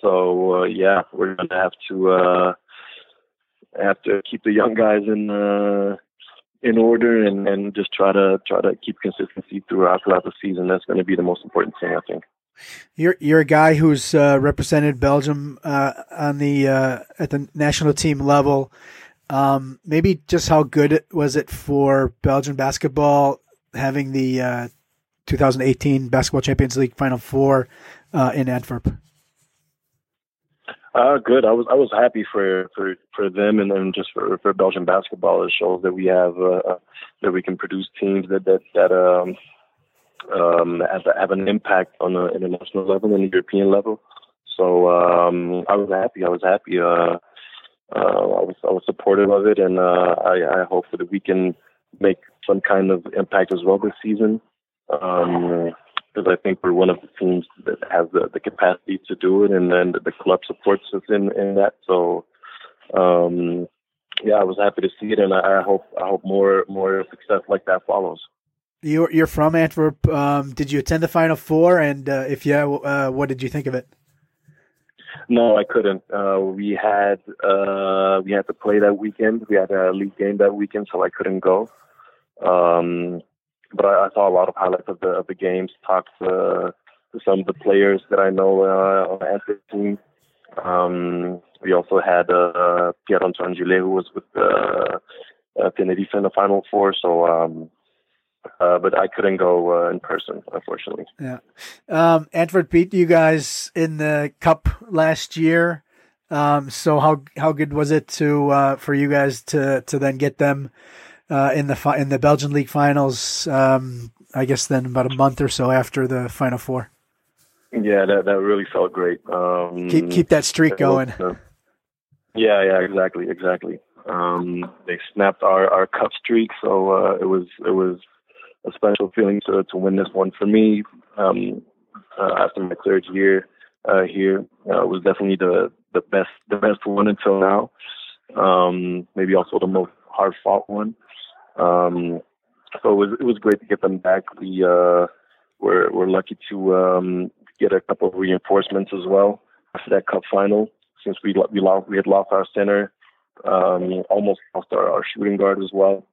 so uh, yeah, we're gonna have to uh, have to keep the young guys in uh, in order and, and just try to try to keep consistency throughout throughout the season. That's going to be the most important thing, I think. You're you're a guy who's uh, represented Belgium uh, on the uh, at the national team level. Um, maybe just how good was it for Belgian basketball having the uh, 2018 Basketball Champions League Final Four uh, in Antwerp? Uh, good. I was I was happy for for for them and then just for for Belgian basketball. It shows that we have uh, that we can produce teams that that that um um, have, have an impact on the international level and the European level. So um, I was happy. I was happy. Uh, uh, I was I was supportive of it, and uh, I, I hope that we can make some kind of impact as well this season. Um, because I think we're one of the teams that has the, the capacity to do it, and then the club supports us in, in that. So, um, yeah, I was happy to see it, and I, I hope I hope more more success like that follows. You're you're from Antwerp. Um, did you attend the Final Four? And uh, if yeah, uh, what did you think of it? No, I couldn't. Uh, we had uh, we had to play that weekend. We had a league game that weekend, so I couldn't go. Um, but I, I, saw a lot of highlights of the of the games. Talked to, to some of the players that I know uh, on the Antwerp team. Um, we also had uh, Pierre Antoine Gillet, who was with uh, Tenerife in the Final Four. So um, uh, but I couldn't go uh, in person, unfortunately. Yeah. Um, Antwerp beat you guys in the cup last year. Um, so how how good was it to uh, for you guys to to then get them uh, in the fi- in the Belgian league finals? Um, I guess then about a month or so after the final four. Yeah, that that really felt great. Um, Keep keep that streak going. uh, yeah, yeah, exactly, exactly. Um, they snapped our, our cup streak, so uh, it was it was a special feeling to to win this one for me. Um, uh, after my third year uh, here, uh, it was definitely the the best the best one until now. Um, maybe also the most hard fought one. Um, so it was it was great to get them back. We uh, we're we're lucky to um, get a couple of reinforcements as well after that cup final. Since we we lost we had lost our center, um, almost lost our, our shooting guard as well.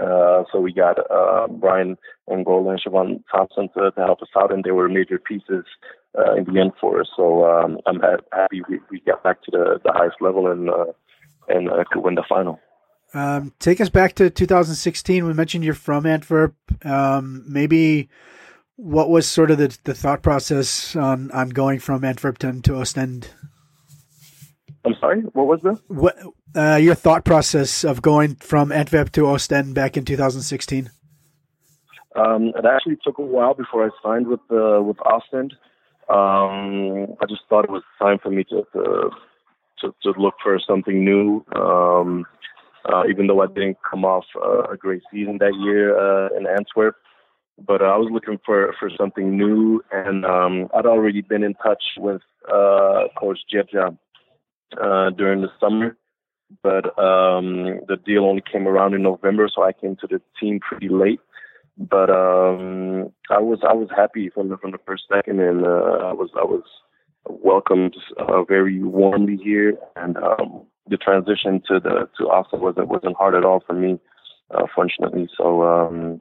Uh, so we got uh, Brian Angola and Chevon Thompson to, to help us out, and they were major pieces uh, in the end for us. So um, I'm ha- happy we, we got back to the, the highest level and uh, and uh, could win the final. Um, take us back to 2016. We mentioned you're from Antwerp. Um, maybe what was sort of the, the thought process on, on going from Antwerp to, to Ostend? I'm sorry, what was the? What uh, your thought process of going from Antwerp to Ostend back in 2016? Um, it actually took a while before I signed with uh, with Ostend. Um, I just thought it was time for me to to, to, to look for something new. Um, uh, even though I didn't come off uh, a great season that year uh, in Antwerp, but uh, I was looking for for something new, and um, I'd already been in touch with uh, Coach Gjergja uh, during the summer, but um, the deal only came around in November, so I came to the team pretty late. But um, I was I was happy from the from the first second, and I was I was welcomed very warmly here, and um, the transition to the to Ostend wasn't wasn't hard at all for me, uh, fortunately. So um,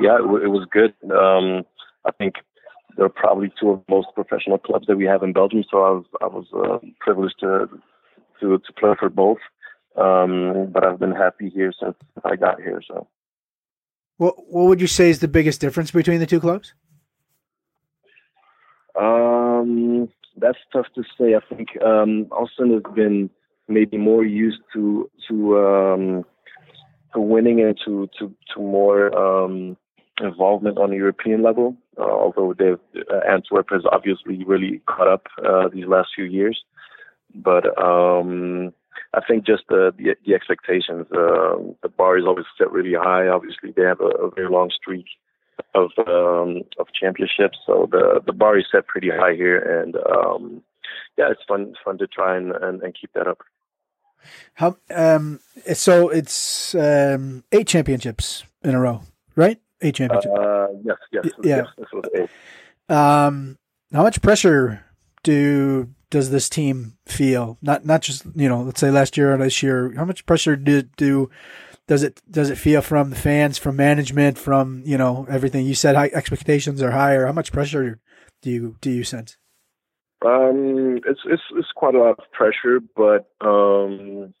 yeah, it, w- it was good. Um, I think they're probably two of the most professional clubs that we have in Belgium. So I was I was uh, privileged to to to play for both. Um, but I've been happy here since I got here. So What what would you say is the biggest difference between the two clubs? um, that's tough to say. I think um, Ostend has been maybe more used to to um, to winning and to to to more um, involvement on a European level. Uh, although uh, Antwerp has obviously really caught up uh, these last few years, but um, I think just the the, the expectations. Uh, the bar is always set really high. Obviously, they have a, a very long streak of um, of championships, so the the bar is set pretty high here, and um, yeah, it's fun fun to try and, and, and keep that up. How um so it's um eight championships in a row, right? Eight championships. Uh, yes, yes, Yeah. yes. This was it. Um, how much pressure do does this team feel? Not not just you know, let's say last year or this year. How much pressure do do does it does it feel from the fans, from management, from you know everything? You said high expectations are higher. How much pressure do you do you sense? Um, it's it's it's quite a lot of pressure, but um,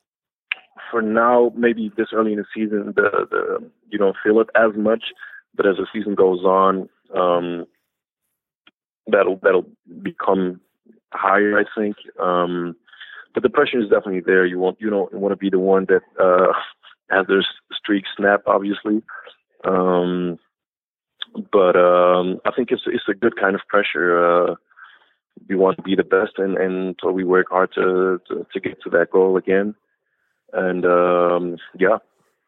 for now, maybe this early in the season, the the you don't feel it as much. But as the season goes on, um, that'll that'll become higher, I think. Um, but the pressure is definitely there. You want you don't want to be the one that uh, has their streak snap, obviously. Um, but um, I think it's it's a good kind of pressure. Uh, we want to be the best, and and so we work hard to to, to get to that goal again. And um, yeah,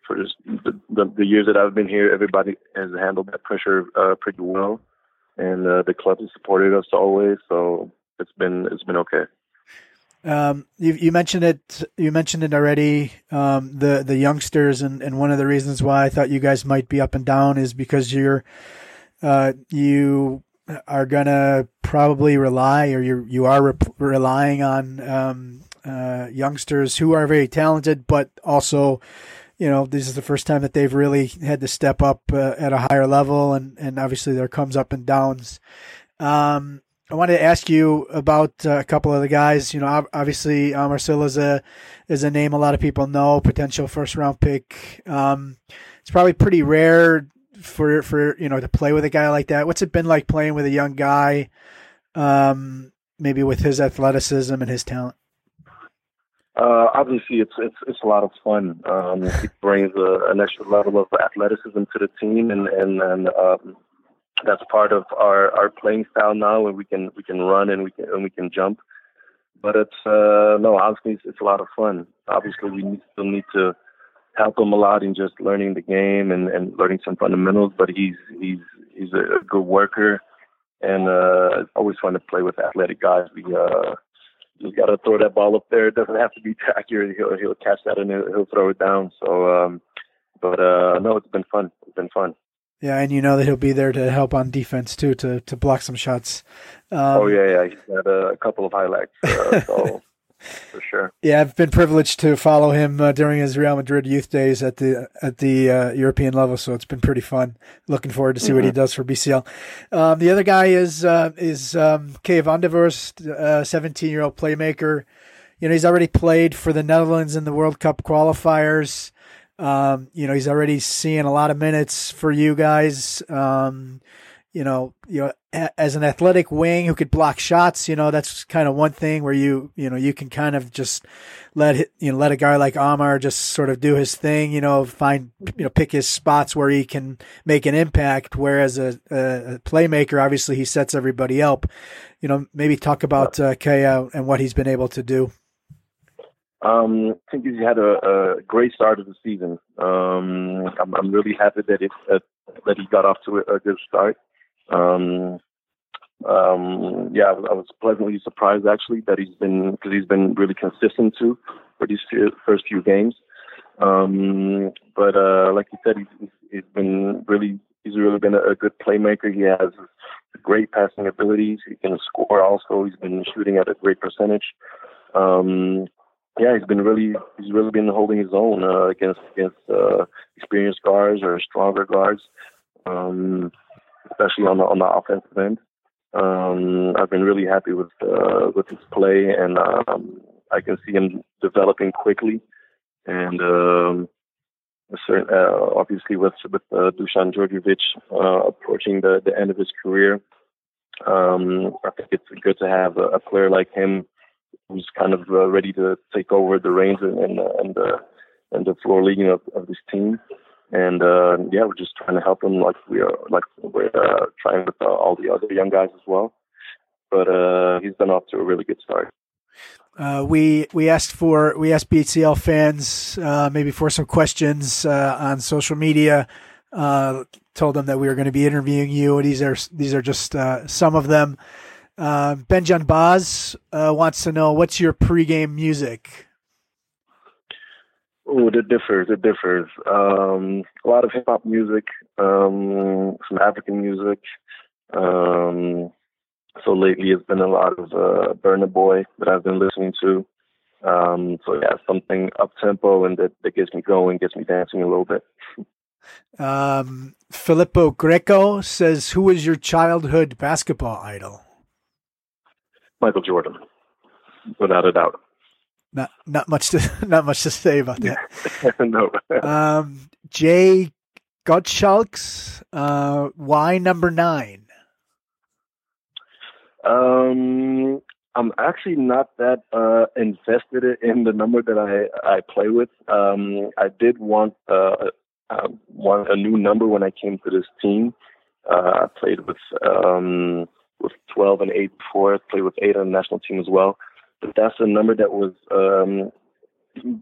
for this, the, the the years that I've been here, everybody has handled that pressure uh, pretty well, and uh, the club has supported us always. So it's been it's been okay. Um, you, you mentioned it. You mentioned it already. Um, the the youngsters and, and one of the reasons why I thought you guys might be up and down is because you're, uh, you are gonna probably rely or you you are re- relying on um, uh, youngsters who are very talented, but also, you know, this is the first time that they've really had to step up uh, at a higher level, and and obviously there comes up and downs. Um, I wanted to ask you about uh, a couple of the guys. You know, obviously Marcel is a is a name a lot of people know, potential first round pick. Um, it's probably pretty rare for for you know to play with a guy like that. What's it been like playing with a young guy, um, maybe with his athleticism and his talent? Uh, obviously, it's it's it's a lot of fun. Um, it brings a, an extra level of athleticism to the team, and and and um, that's part of our our playing style now. And we can we can run and we can and we can jump. But it's uh, no, obviously it's, it's a lot of fun. Obviously, we need, still need to help him a lot in just learning the game and, and learning some fundamentals. But he's he's he's a good worker, and uh, always fun to play with athletic guys. We uh, just got to throw that ball up there. It doesn't have to be accurate. He'll he'll catch that and he'll, he'll throw it down. So, um, but uh, no, it's been fun. It's been fun. Yeah, and you know that he'll be there to help on defense too, to to block some shots. Um, oh yeah, yeah, he's had a couple of highlights. Uh, so for sure. Yeah, I've been privileged to follow him uh, during his Real Madrid youth days at the at the uh, European level, so it's been pretty fun. Looking forward to see mm-hmm. what he mm-hmm. does for BCL. Um, the other guy is uh, is um, Keye van der Vuurst, uh, seventeen year old playmaker. You know, he's already played for the Netherlands in the World Cup qualifiers. Um, you know, he's already seeing a lot of minutes for you guys. Um, you know, you know, as an athletic wing who could block shots, you know, that's kind of one thing where you, you know, you can kind of just let you know let a guy like Amar just sort of do his thing, you know, find you know pick his spots where he can make an impact. Whereas a, a playmaker, obviously, he sets everybody up. You know, maybe talk about uh, Keye and what he's been able to do. Um, I think he's had a, a great start of the season. Um, I'm, I'm really happy that it uh, that he got off to a, a good start. Um, um, yeah, I was, I was pleasantly surprised actually that he's been because he's been really consistent too for these few, first few games. Um, but uh, like you said, he's, he's been really he's really been a, a good playmaker. He has great passing abilities. He can score also. He's been shooting at a great percentage. Um, yeah, he's been really he's really been holding his own uh, against against uh, experienced guards or stronger guards. Um, especially on the on the offensive end. Um, I've been really happy with uh, with his play, and um, I can see him developing quickly. And um, certain, uh, obviously, with with uh, Dusan Djordjevic uh, approaching the, the end of his career, um, I think it's good to have a, a player like him who's kind of uh, ready to take over the reins and and, and the and the floor leading of, of this team and uh, yeah, we're just trying to help him like we are, like we're uh, trying with uh, all the other young guys as well. But uh, he's been off to a really good start. Uh, we we asked for we asked BCL fans uh, maybe for some questions on social media. told them that we were going to be interviewing you. These are these are just some of them. Benjan Baz wants to know what's your pregame music. Oh, it differs. It differs. Um, a lot of hip hop music, um, some African music. Um, so lately, it's been a lot of uh, Burna Boy that I've been listening to. Um, so yeah, something up tempo and that, that gets me going, gets me dancing a little bit. um, Filippo Greco says, "Who was your childhood basketball idol?" Michael Jordan, without a doubt not not much to not much to say about that. no. um, Jay Gottschalks, uh, why number nine? Um, I'm actually not that uh, invested in the number that I I play with. Um, I did want uh, uh, want a new number when I came to this team. Uh, I played with um, with 12 and 8 before. I played with 8 on the national team as well but that's a number that was um,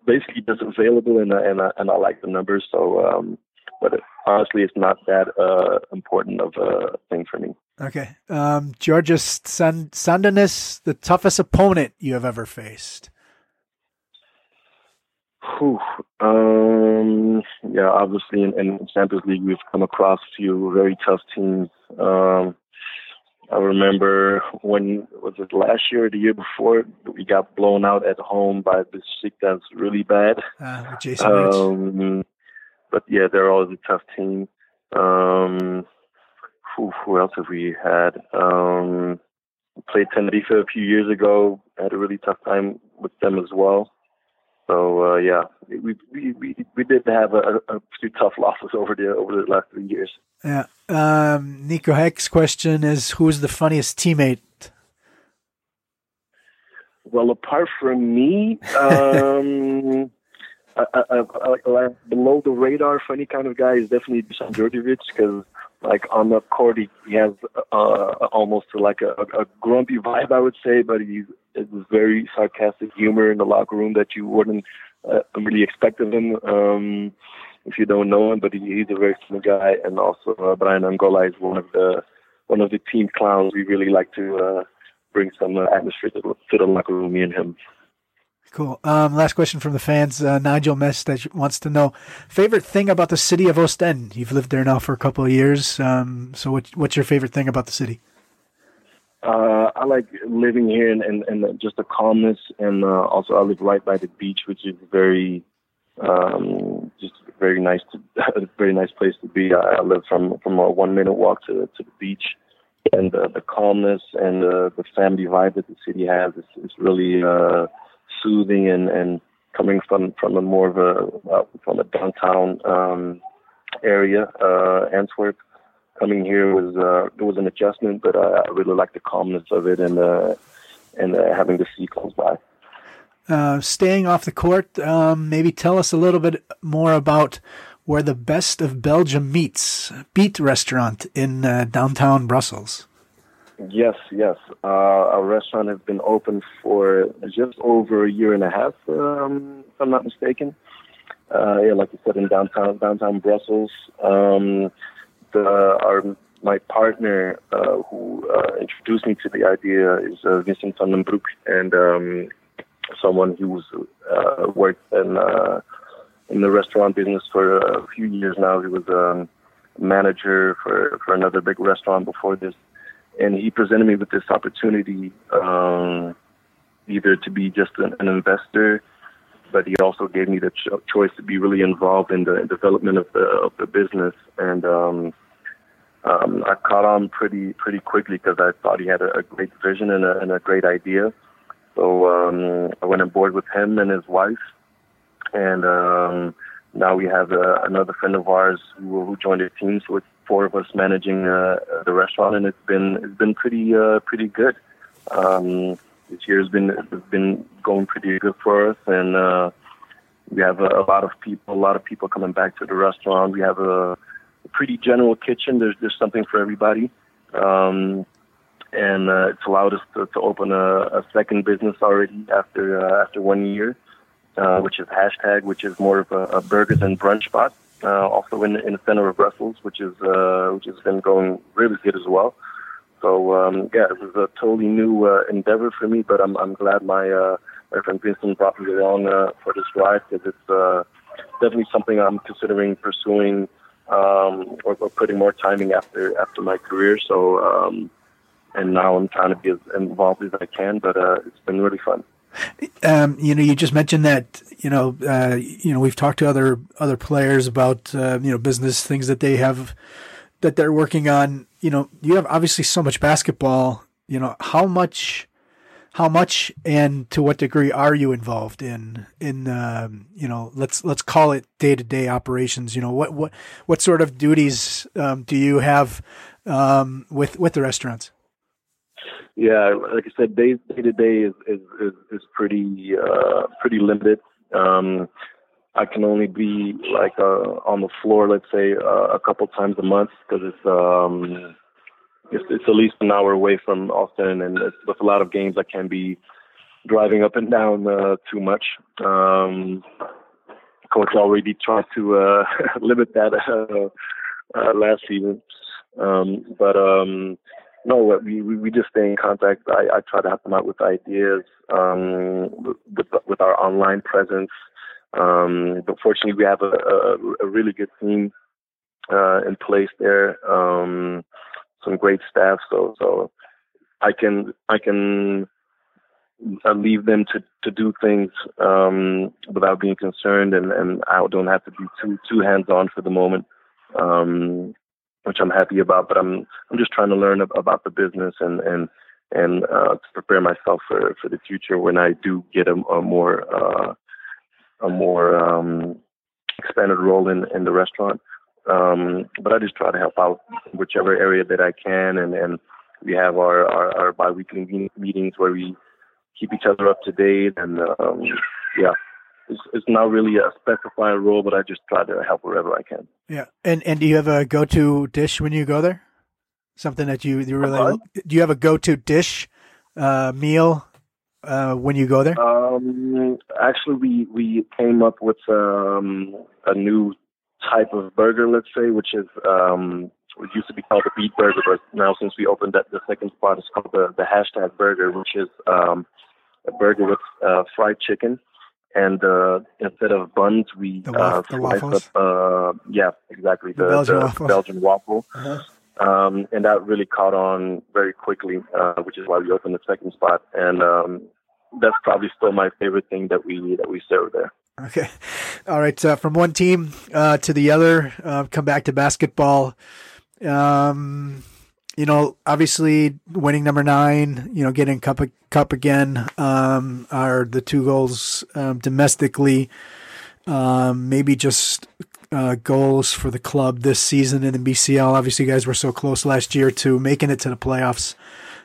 basically just available, and and I, and I like the numbers. So, um, but it, honestly, it's not that uh, important of a thing for me. Okay, um, Georgios San- Sandonis, the toughest opponent you have ever faced. Whew. Um, yeah, obviously in, in Champions League we've come across a few very tough teams. Um, I remember when was it last year or the year before we got blown out at home by chick that's really bad. Uh, Jason um, but yeah, they're always a tough team. Um, who, who else have we had? Um, played Tenerife a few years ago. Had a really tough time with them as well. So uh, yeah, we, we we we did have a, a few tough losses over the over the last three years. Yeah. Um, Nico Heck's question is: Who's the funniest teammate? Well, apart from me, um, I, I, I, like below the radar funny kind of guy is definitely Dusan Djordjevic because like on the court he, he has uh, almost like a, a grumpy vibe I would say, but he's it's very sarcastic humor in the locker room that you wouldn't uh, really expect of him um, if you don't know him. But he, he's a very funny guy, and also uh, Brian Angola is one of the one of the team clowns. We really like to uh, bring some uh, atmosphere to, to the locker room. Me and him. Cool. Um, last question from the fans. Uh, Nigel that wants to know favorite thing about the city of Ostend. You've lived there now for a couple of years. Um, so, what, what's your favorite thing about the city? Uh, I like living here and, and, and just the calmness, and uh, also I live right by the beach, which is very, um, just very nice to, very nice place to be. I, I live from from a one minute walk to to the beach, and uh, the calmness and uh, the family vibe that the city has is, is really. Uh, soothing and, and coming from, from a more of a, uh, from a downtown, um, area, uh, Antwerp. Coming here was, uh, it was an adjustment, but uh, I really like the calmness of it and, uh, and uh, having the sea close by. Uh, staying off the court, um, maybe tell us a little bit more about where the best of Belgium meets, Beat Restaurant in uh, downtown Brussels. Yes, yes. Uh, our restaurant has been open for just over a year and a half, um, if I'm not mistaken. Uh, yeah, like you said, in downtown downtown Brussels. Um, our my partner uh, who uh, introduced me to the idea is uh, Vincent van den Broek, and um, someone who's worked in in the restaurant business for a few years now. He was a um, manager for for another big restaurant before this and he presented me with this opportunity, um, either to be just an, an, investor, but he also gave me the cho- choice to be really involved in the development of the of the business, and um, um, I caught on pretty pretty quickly because I thought he had a, a great vision and a, and a great idea. So um, I went on board with him and his wife, and um, now we have uh, another friend of ours who, who joined the team. So it's four of us managing uh, the restaurant, and it's been it's been pretty uh, pretty good. Um, this year has been has been going pretty good for us, and uh, we have a, a lot of people, a lot of people coming back to the restaurant. We have a, a pretty general kitchen. There's there's something for everybody. Um, and uh, it's allowed us to, to open a, a second business already after uh, after one year, uh, which is hashtag, which is more of a, a burgers and brunch spot uh, also in, in the center of Brussels, which is uh, which has been going really good as well. So um, yeah, it was a totally new uh, endeavor for me, but I'm I'm glad my uh, my friend Vincent brought me along uh, for this ride because it's uh, definitely something I'm considering pursuing um, or, or putting more timing after after my career. So um, and now I'm trying to be as involved as I can, but uh, it's been really fun. Um, you know, you just mentioned that. You know, uh, you know, we've talked to other other players about uh, you know business things that they have that they're working on. You know, you have obviously so much basketball. You know, how much, how much, and to what degree are you involved in in um, you know let's let's call it day to day operations. You know, what what what sort of duties um, do you have um, with with the restaurants? Yeah, like I said, day to day is is is, is pretty uh, pretty limited. Um, I can only be like uh, on the floor, let's say, uh, a couple times a month because it's um, it's, it's at least an hour away from Ostend, and with a lot of games I can be driving up and down uh, too much. Um, coach already tried to uh, limit that uh, uh, last season, um, but um, no, we, we, we just stay in contact. I, I try to help them out with ideas, um, with, with our online presence. Um, but fortunately, we have a, a, a really good team uh, in place there. Um, some great staff. So, so I can I can uh, leave them to, to do things um, without being concerned, and, and I don't have to be too too hands on for the moment. Um, which I'm happy about. But I'm I'm just trying to learn about the business and and and uh, to prepare myself for for the future when I do get a, a more uh, a more um, expanded role in in the restaurant. Um, but I just try to help out whichever area that I can, and and we have our our, our biweekly meetings where we keep each other up to date, and um, yeah, it's, it's not really a specified role, but I just try to help wherever I can. Yeah, and and do you have a go to dish when you go there? Something that you you really do you have a go to dish uh, meal uh, when you go there? Um, actually, we we came up with um, a new type of burger, let's say, which is um, it used to be called the Beat burger, but now since we opened that the second spot, it's called the the hashtag burger, which is um, a burger with uh, fried chicken. And uh, instead of buns, we The waf- uh, the waffles? up. Uh, yeah, exactly. The The, Belgian the waffle. Belgian waffle. Uh-huh. Um, and that really caught on very quickly, uh, which is why we opened the second spot. And um, that's probably still my favorite thing that we that we serve there. Okay. All right. Uh, from one team uh, to the other, uh, come back to basketball. Um, you know, obviously winning number nine, you know, getting cup cup again um, are the two goals um, domestically. Um, maybe just uh, goals for the club this season in the BCL. Obviously, you guys were so close last year to making it to the playoffs.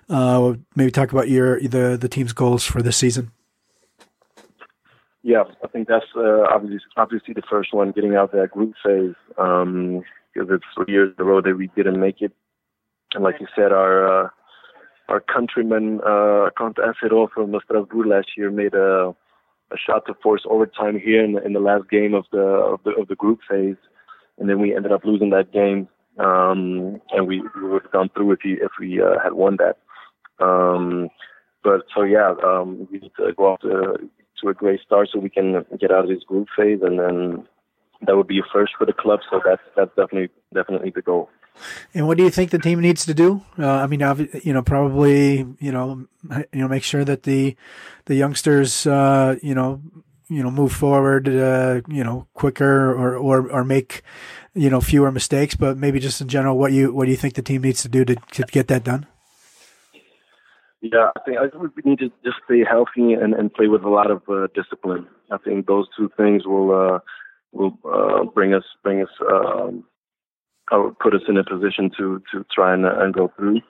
Uh, maybe talk about your the the team's goals for this season. Yeah, I think that's uh, obviously obviously the first one, getting out of that group phase, um, because it's three years in a row that we didn't make it. And like you said, our uh, our countryman uh, Conte Acero from Strasbourg last year made a a shot to force overtime here in the, in the last game of the of the of the group phase, and then we ended up losing that game. Um, and we, we would have gone through if we if we uh, had won that. Um, but so yeah, um, we need to go off to to a great start so we can get out of this group phase, and then that would be a first for the club. So that's that's definitely definitely the goal. And what do you think the team needs to do? Uh, I mean, you know, probably, you know, you know, make sure that the the youngsters, uh, you know, you know, move forward, uh, you know, quicker or, or or make, you know, fewer mistakes. But maybe just in general, what you what do you think the team needs to do to, to get that done? Yeah, I think I think we need to just stay healthy and, and play with a lot of uh, discipline. I think those two things will uh, will uh, bring us bring us um, put us in a position to to try and, and go through.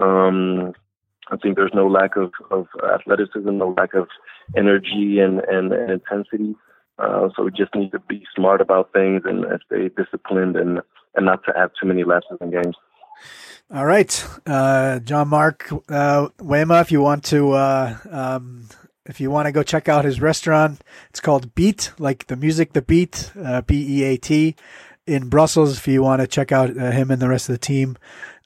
Um, I think there's no lack of, of athleticism, no lack of energy and, and, and intensity. Uh, so we just need to be smart about things and, and stay disciplined and, and not to have too many lapses in games. All right, uh, Jean Marc uh, Mwema, if you want to, uh, um, if you want to go check out his restaurant, it's called Beat, like the music, the Beat, uh, B E A T, in Brussels. If you want to check out uh, him and the rest of the team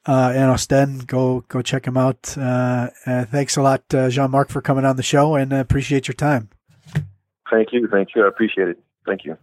uh, in Ostend, go go check him out. Uh, uh, thanks a lot, Jean Marc, for coming on the show, and appreciate your time. Thank you. Thank you. I appreciate it. Thank you.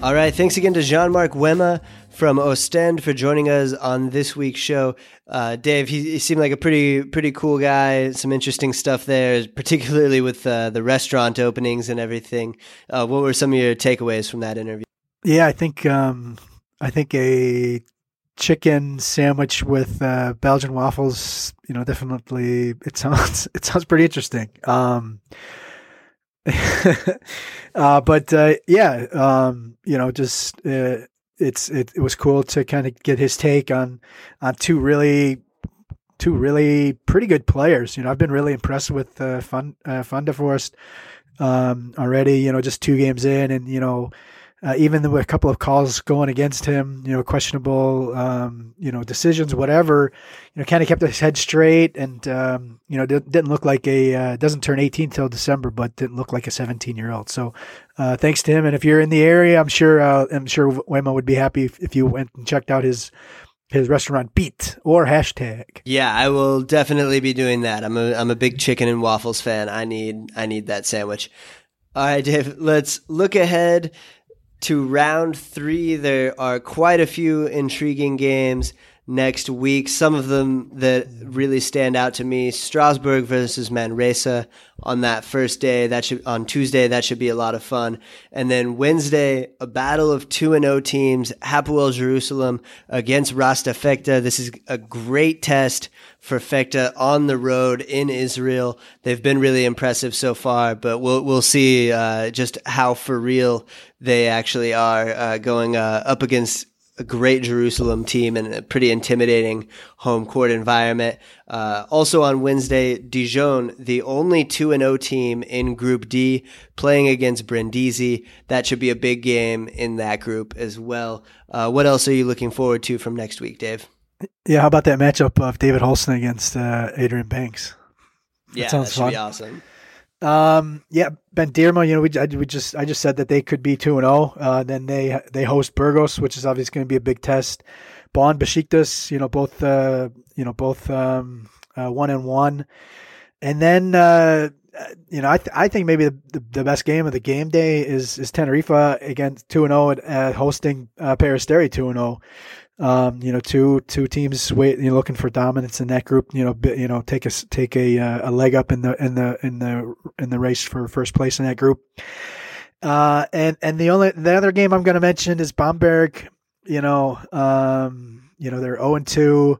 All right. Thanks again to Jean Marc Mwema from Ostend for joining us on this week's show. Uh, Dave, he, he seemed like a pretty pretty cool guy. Some interesting stuff there, particularly with uh, the restaurant openings and everything. Uh, what were some of your takeaways from that interview? Yeah, I think um, I think a chicken sandwich with uh, Belgian waffles. You know, definitely it sounds it sounds pretty interesting. Um, uh, but uh, yeah, um, you know, just uh, it's it, it was cool to kind of get his take on on two really two really pretty good players. You know, I've been really impressed with uh, Fun uh, van der Vuurst um, already. You know, just two games in, and you know. Uh, even with a couple of calls going against him, you know, questionable, um, you know, decisions, whatever, you know, kind of kept his head straight and, um, you know, didn't, didn't look like a, uh, doesn't turn 18 till December, but didn't look like a 17 year old. So, uh, thanks to him. And if you're in the area, I'm sure, uh, I'm sure Mwema would be happy if, if you went and checked out his, his restaurant beat or hashtag. Yeah, I will definitely be doing that. I'm a I'm a big chicken and waffles fan. I need I need that sandwich. All right, Dave. Let's look ahead to round three. There are quite a few intriguing games next week. Some of them that really stand out to me: Strasbourg versus Manresa on that first day. That should on Tuesday. That should be a lot of fun. And then Wednesday, a battle of two and O teams: Hapoel Jerusalem against Rasta Vechta. This is a great test for Fekta on the road in Israel. They've been really impressive so far, but we'll we'll see uh, just how for real they actually are uh, going uh, up against a great Jerusalem team and a pretty intimidating home court environment. Uh, also on Wednesday, Dijon, the only 2 0 team in Group D, playing against Brindisi. That should be a big game in that group as well. Uh, what else are you looking forward to from next week, Dave? Yeah, how about that matchup of David Holston against uh, Adrian Banks? That yeah, sounds that fun. awesome. Um, yeah, Bandirma, you know, we, I, we just I just said that they could be two and zero. Oh. Uh, then they they host Burgos, which is obviously going to be a big test. Bonn, Besiktas, you know, both uh, you know both um, uh, one and one, and then uh, you know I th- I think maybe the, the, the best game of the game day is is Tenerife against two and zero oh at, hosting uh, Peristeri two and zero. Um, you know, two two teams wait, you know, looking for dominance in that group. You know, you know, take a take a uh, a leg up in the in the in the in the race for first place in that group. Uh, and and the only the other game I'm going to mention is Bamberg. You know, um, you know they're zero oh and two,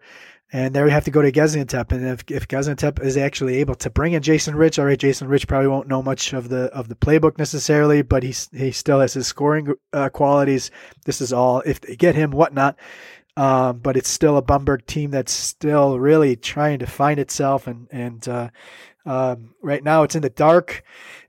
and there we have to go to Gaziantep. And if if Gaziantep is actually able to bring in Jason Rich, all right, Jason Rich probably won't know much of the of the playbook necessarily, but he's he still has his scoring uh, qualities. This is all if they get him, whatnot. Um, but it's still a Bamberg team that's still really trying to find itself, and and uh, um, right now it's in the dark,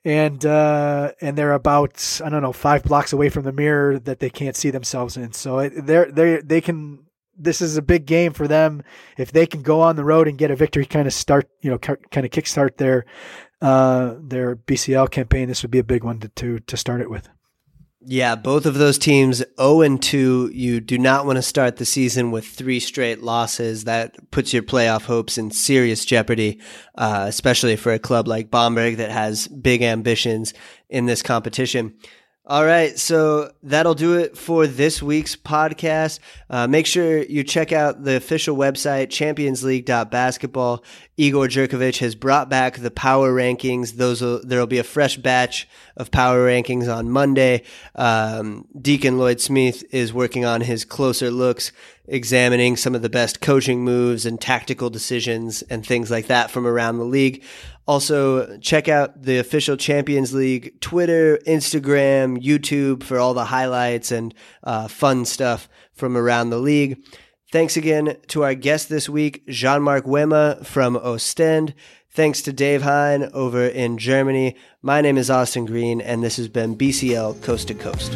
and uh, and they're about I don't know five blocks away from the mirror that they can't see themselves in. So they're they they can. This is a big game for them if they can go on the road and get a victory, kind of start you know kind of kickstart their uh, their BCL campaign. This would be a big one to to, to start it with. Yeah, both of those teams 0 and 2. You do not want to start the season with three straight losses. That puts your playoff hopes in serious jeopardy, uh, especially for a club like Bamberg that has big ambitions in this competition. All right, so that'll do it for this week's podcast. Uh, make sure you check out the official website, championsleague.basketball. Igor Jerkovic has brought back the power rankings. Those will, there'll be a fresh batch of power rankings on Monday. Um, Deacon Lloyd Smith is working on his closer looks, examining some of the best coaching moves and tactical decisions and things like that from around the league. Also, check out the official Champions League Twitter, Instagram, YouTube for all the highlights and uh, fun stuff from around the league. Thanks again to our guest this week, Jean Marc Mwema from Ostend. Thanks to Dave Hein over in Germany. My name is Austin Green, and this has been BCL Coast to Coast.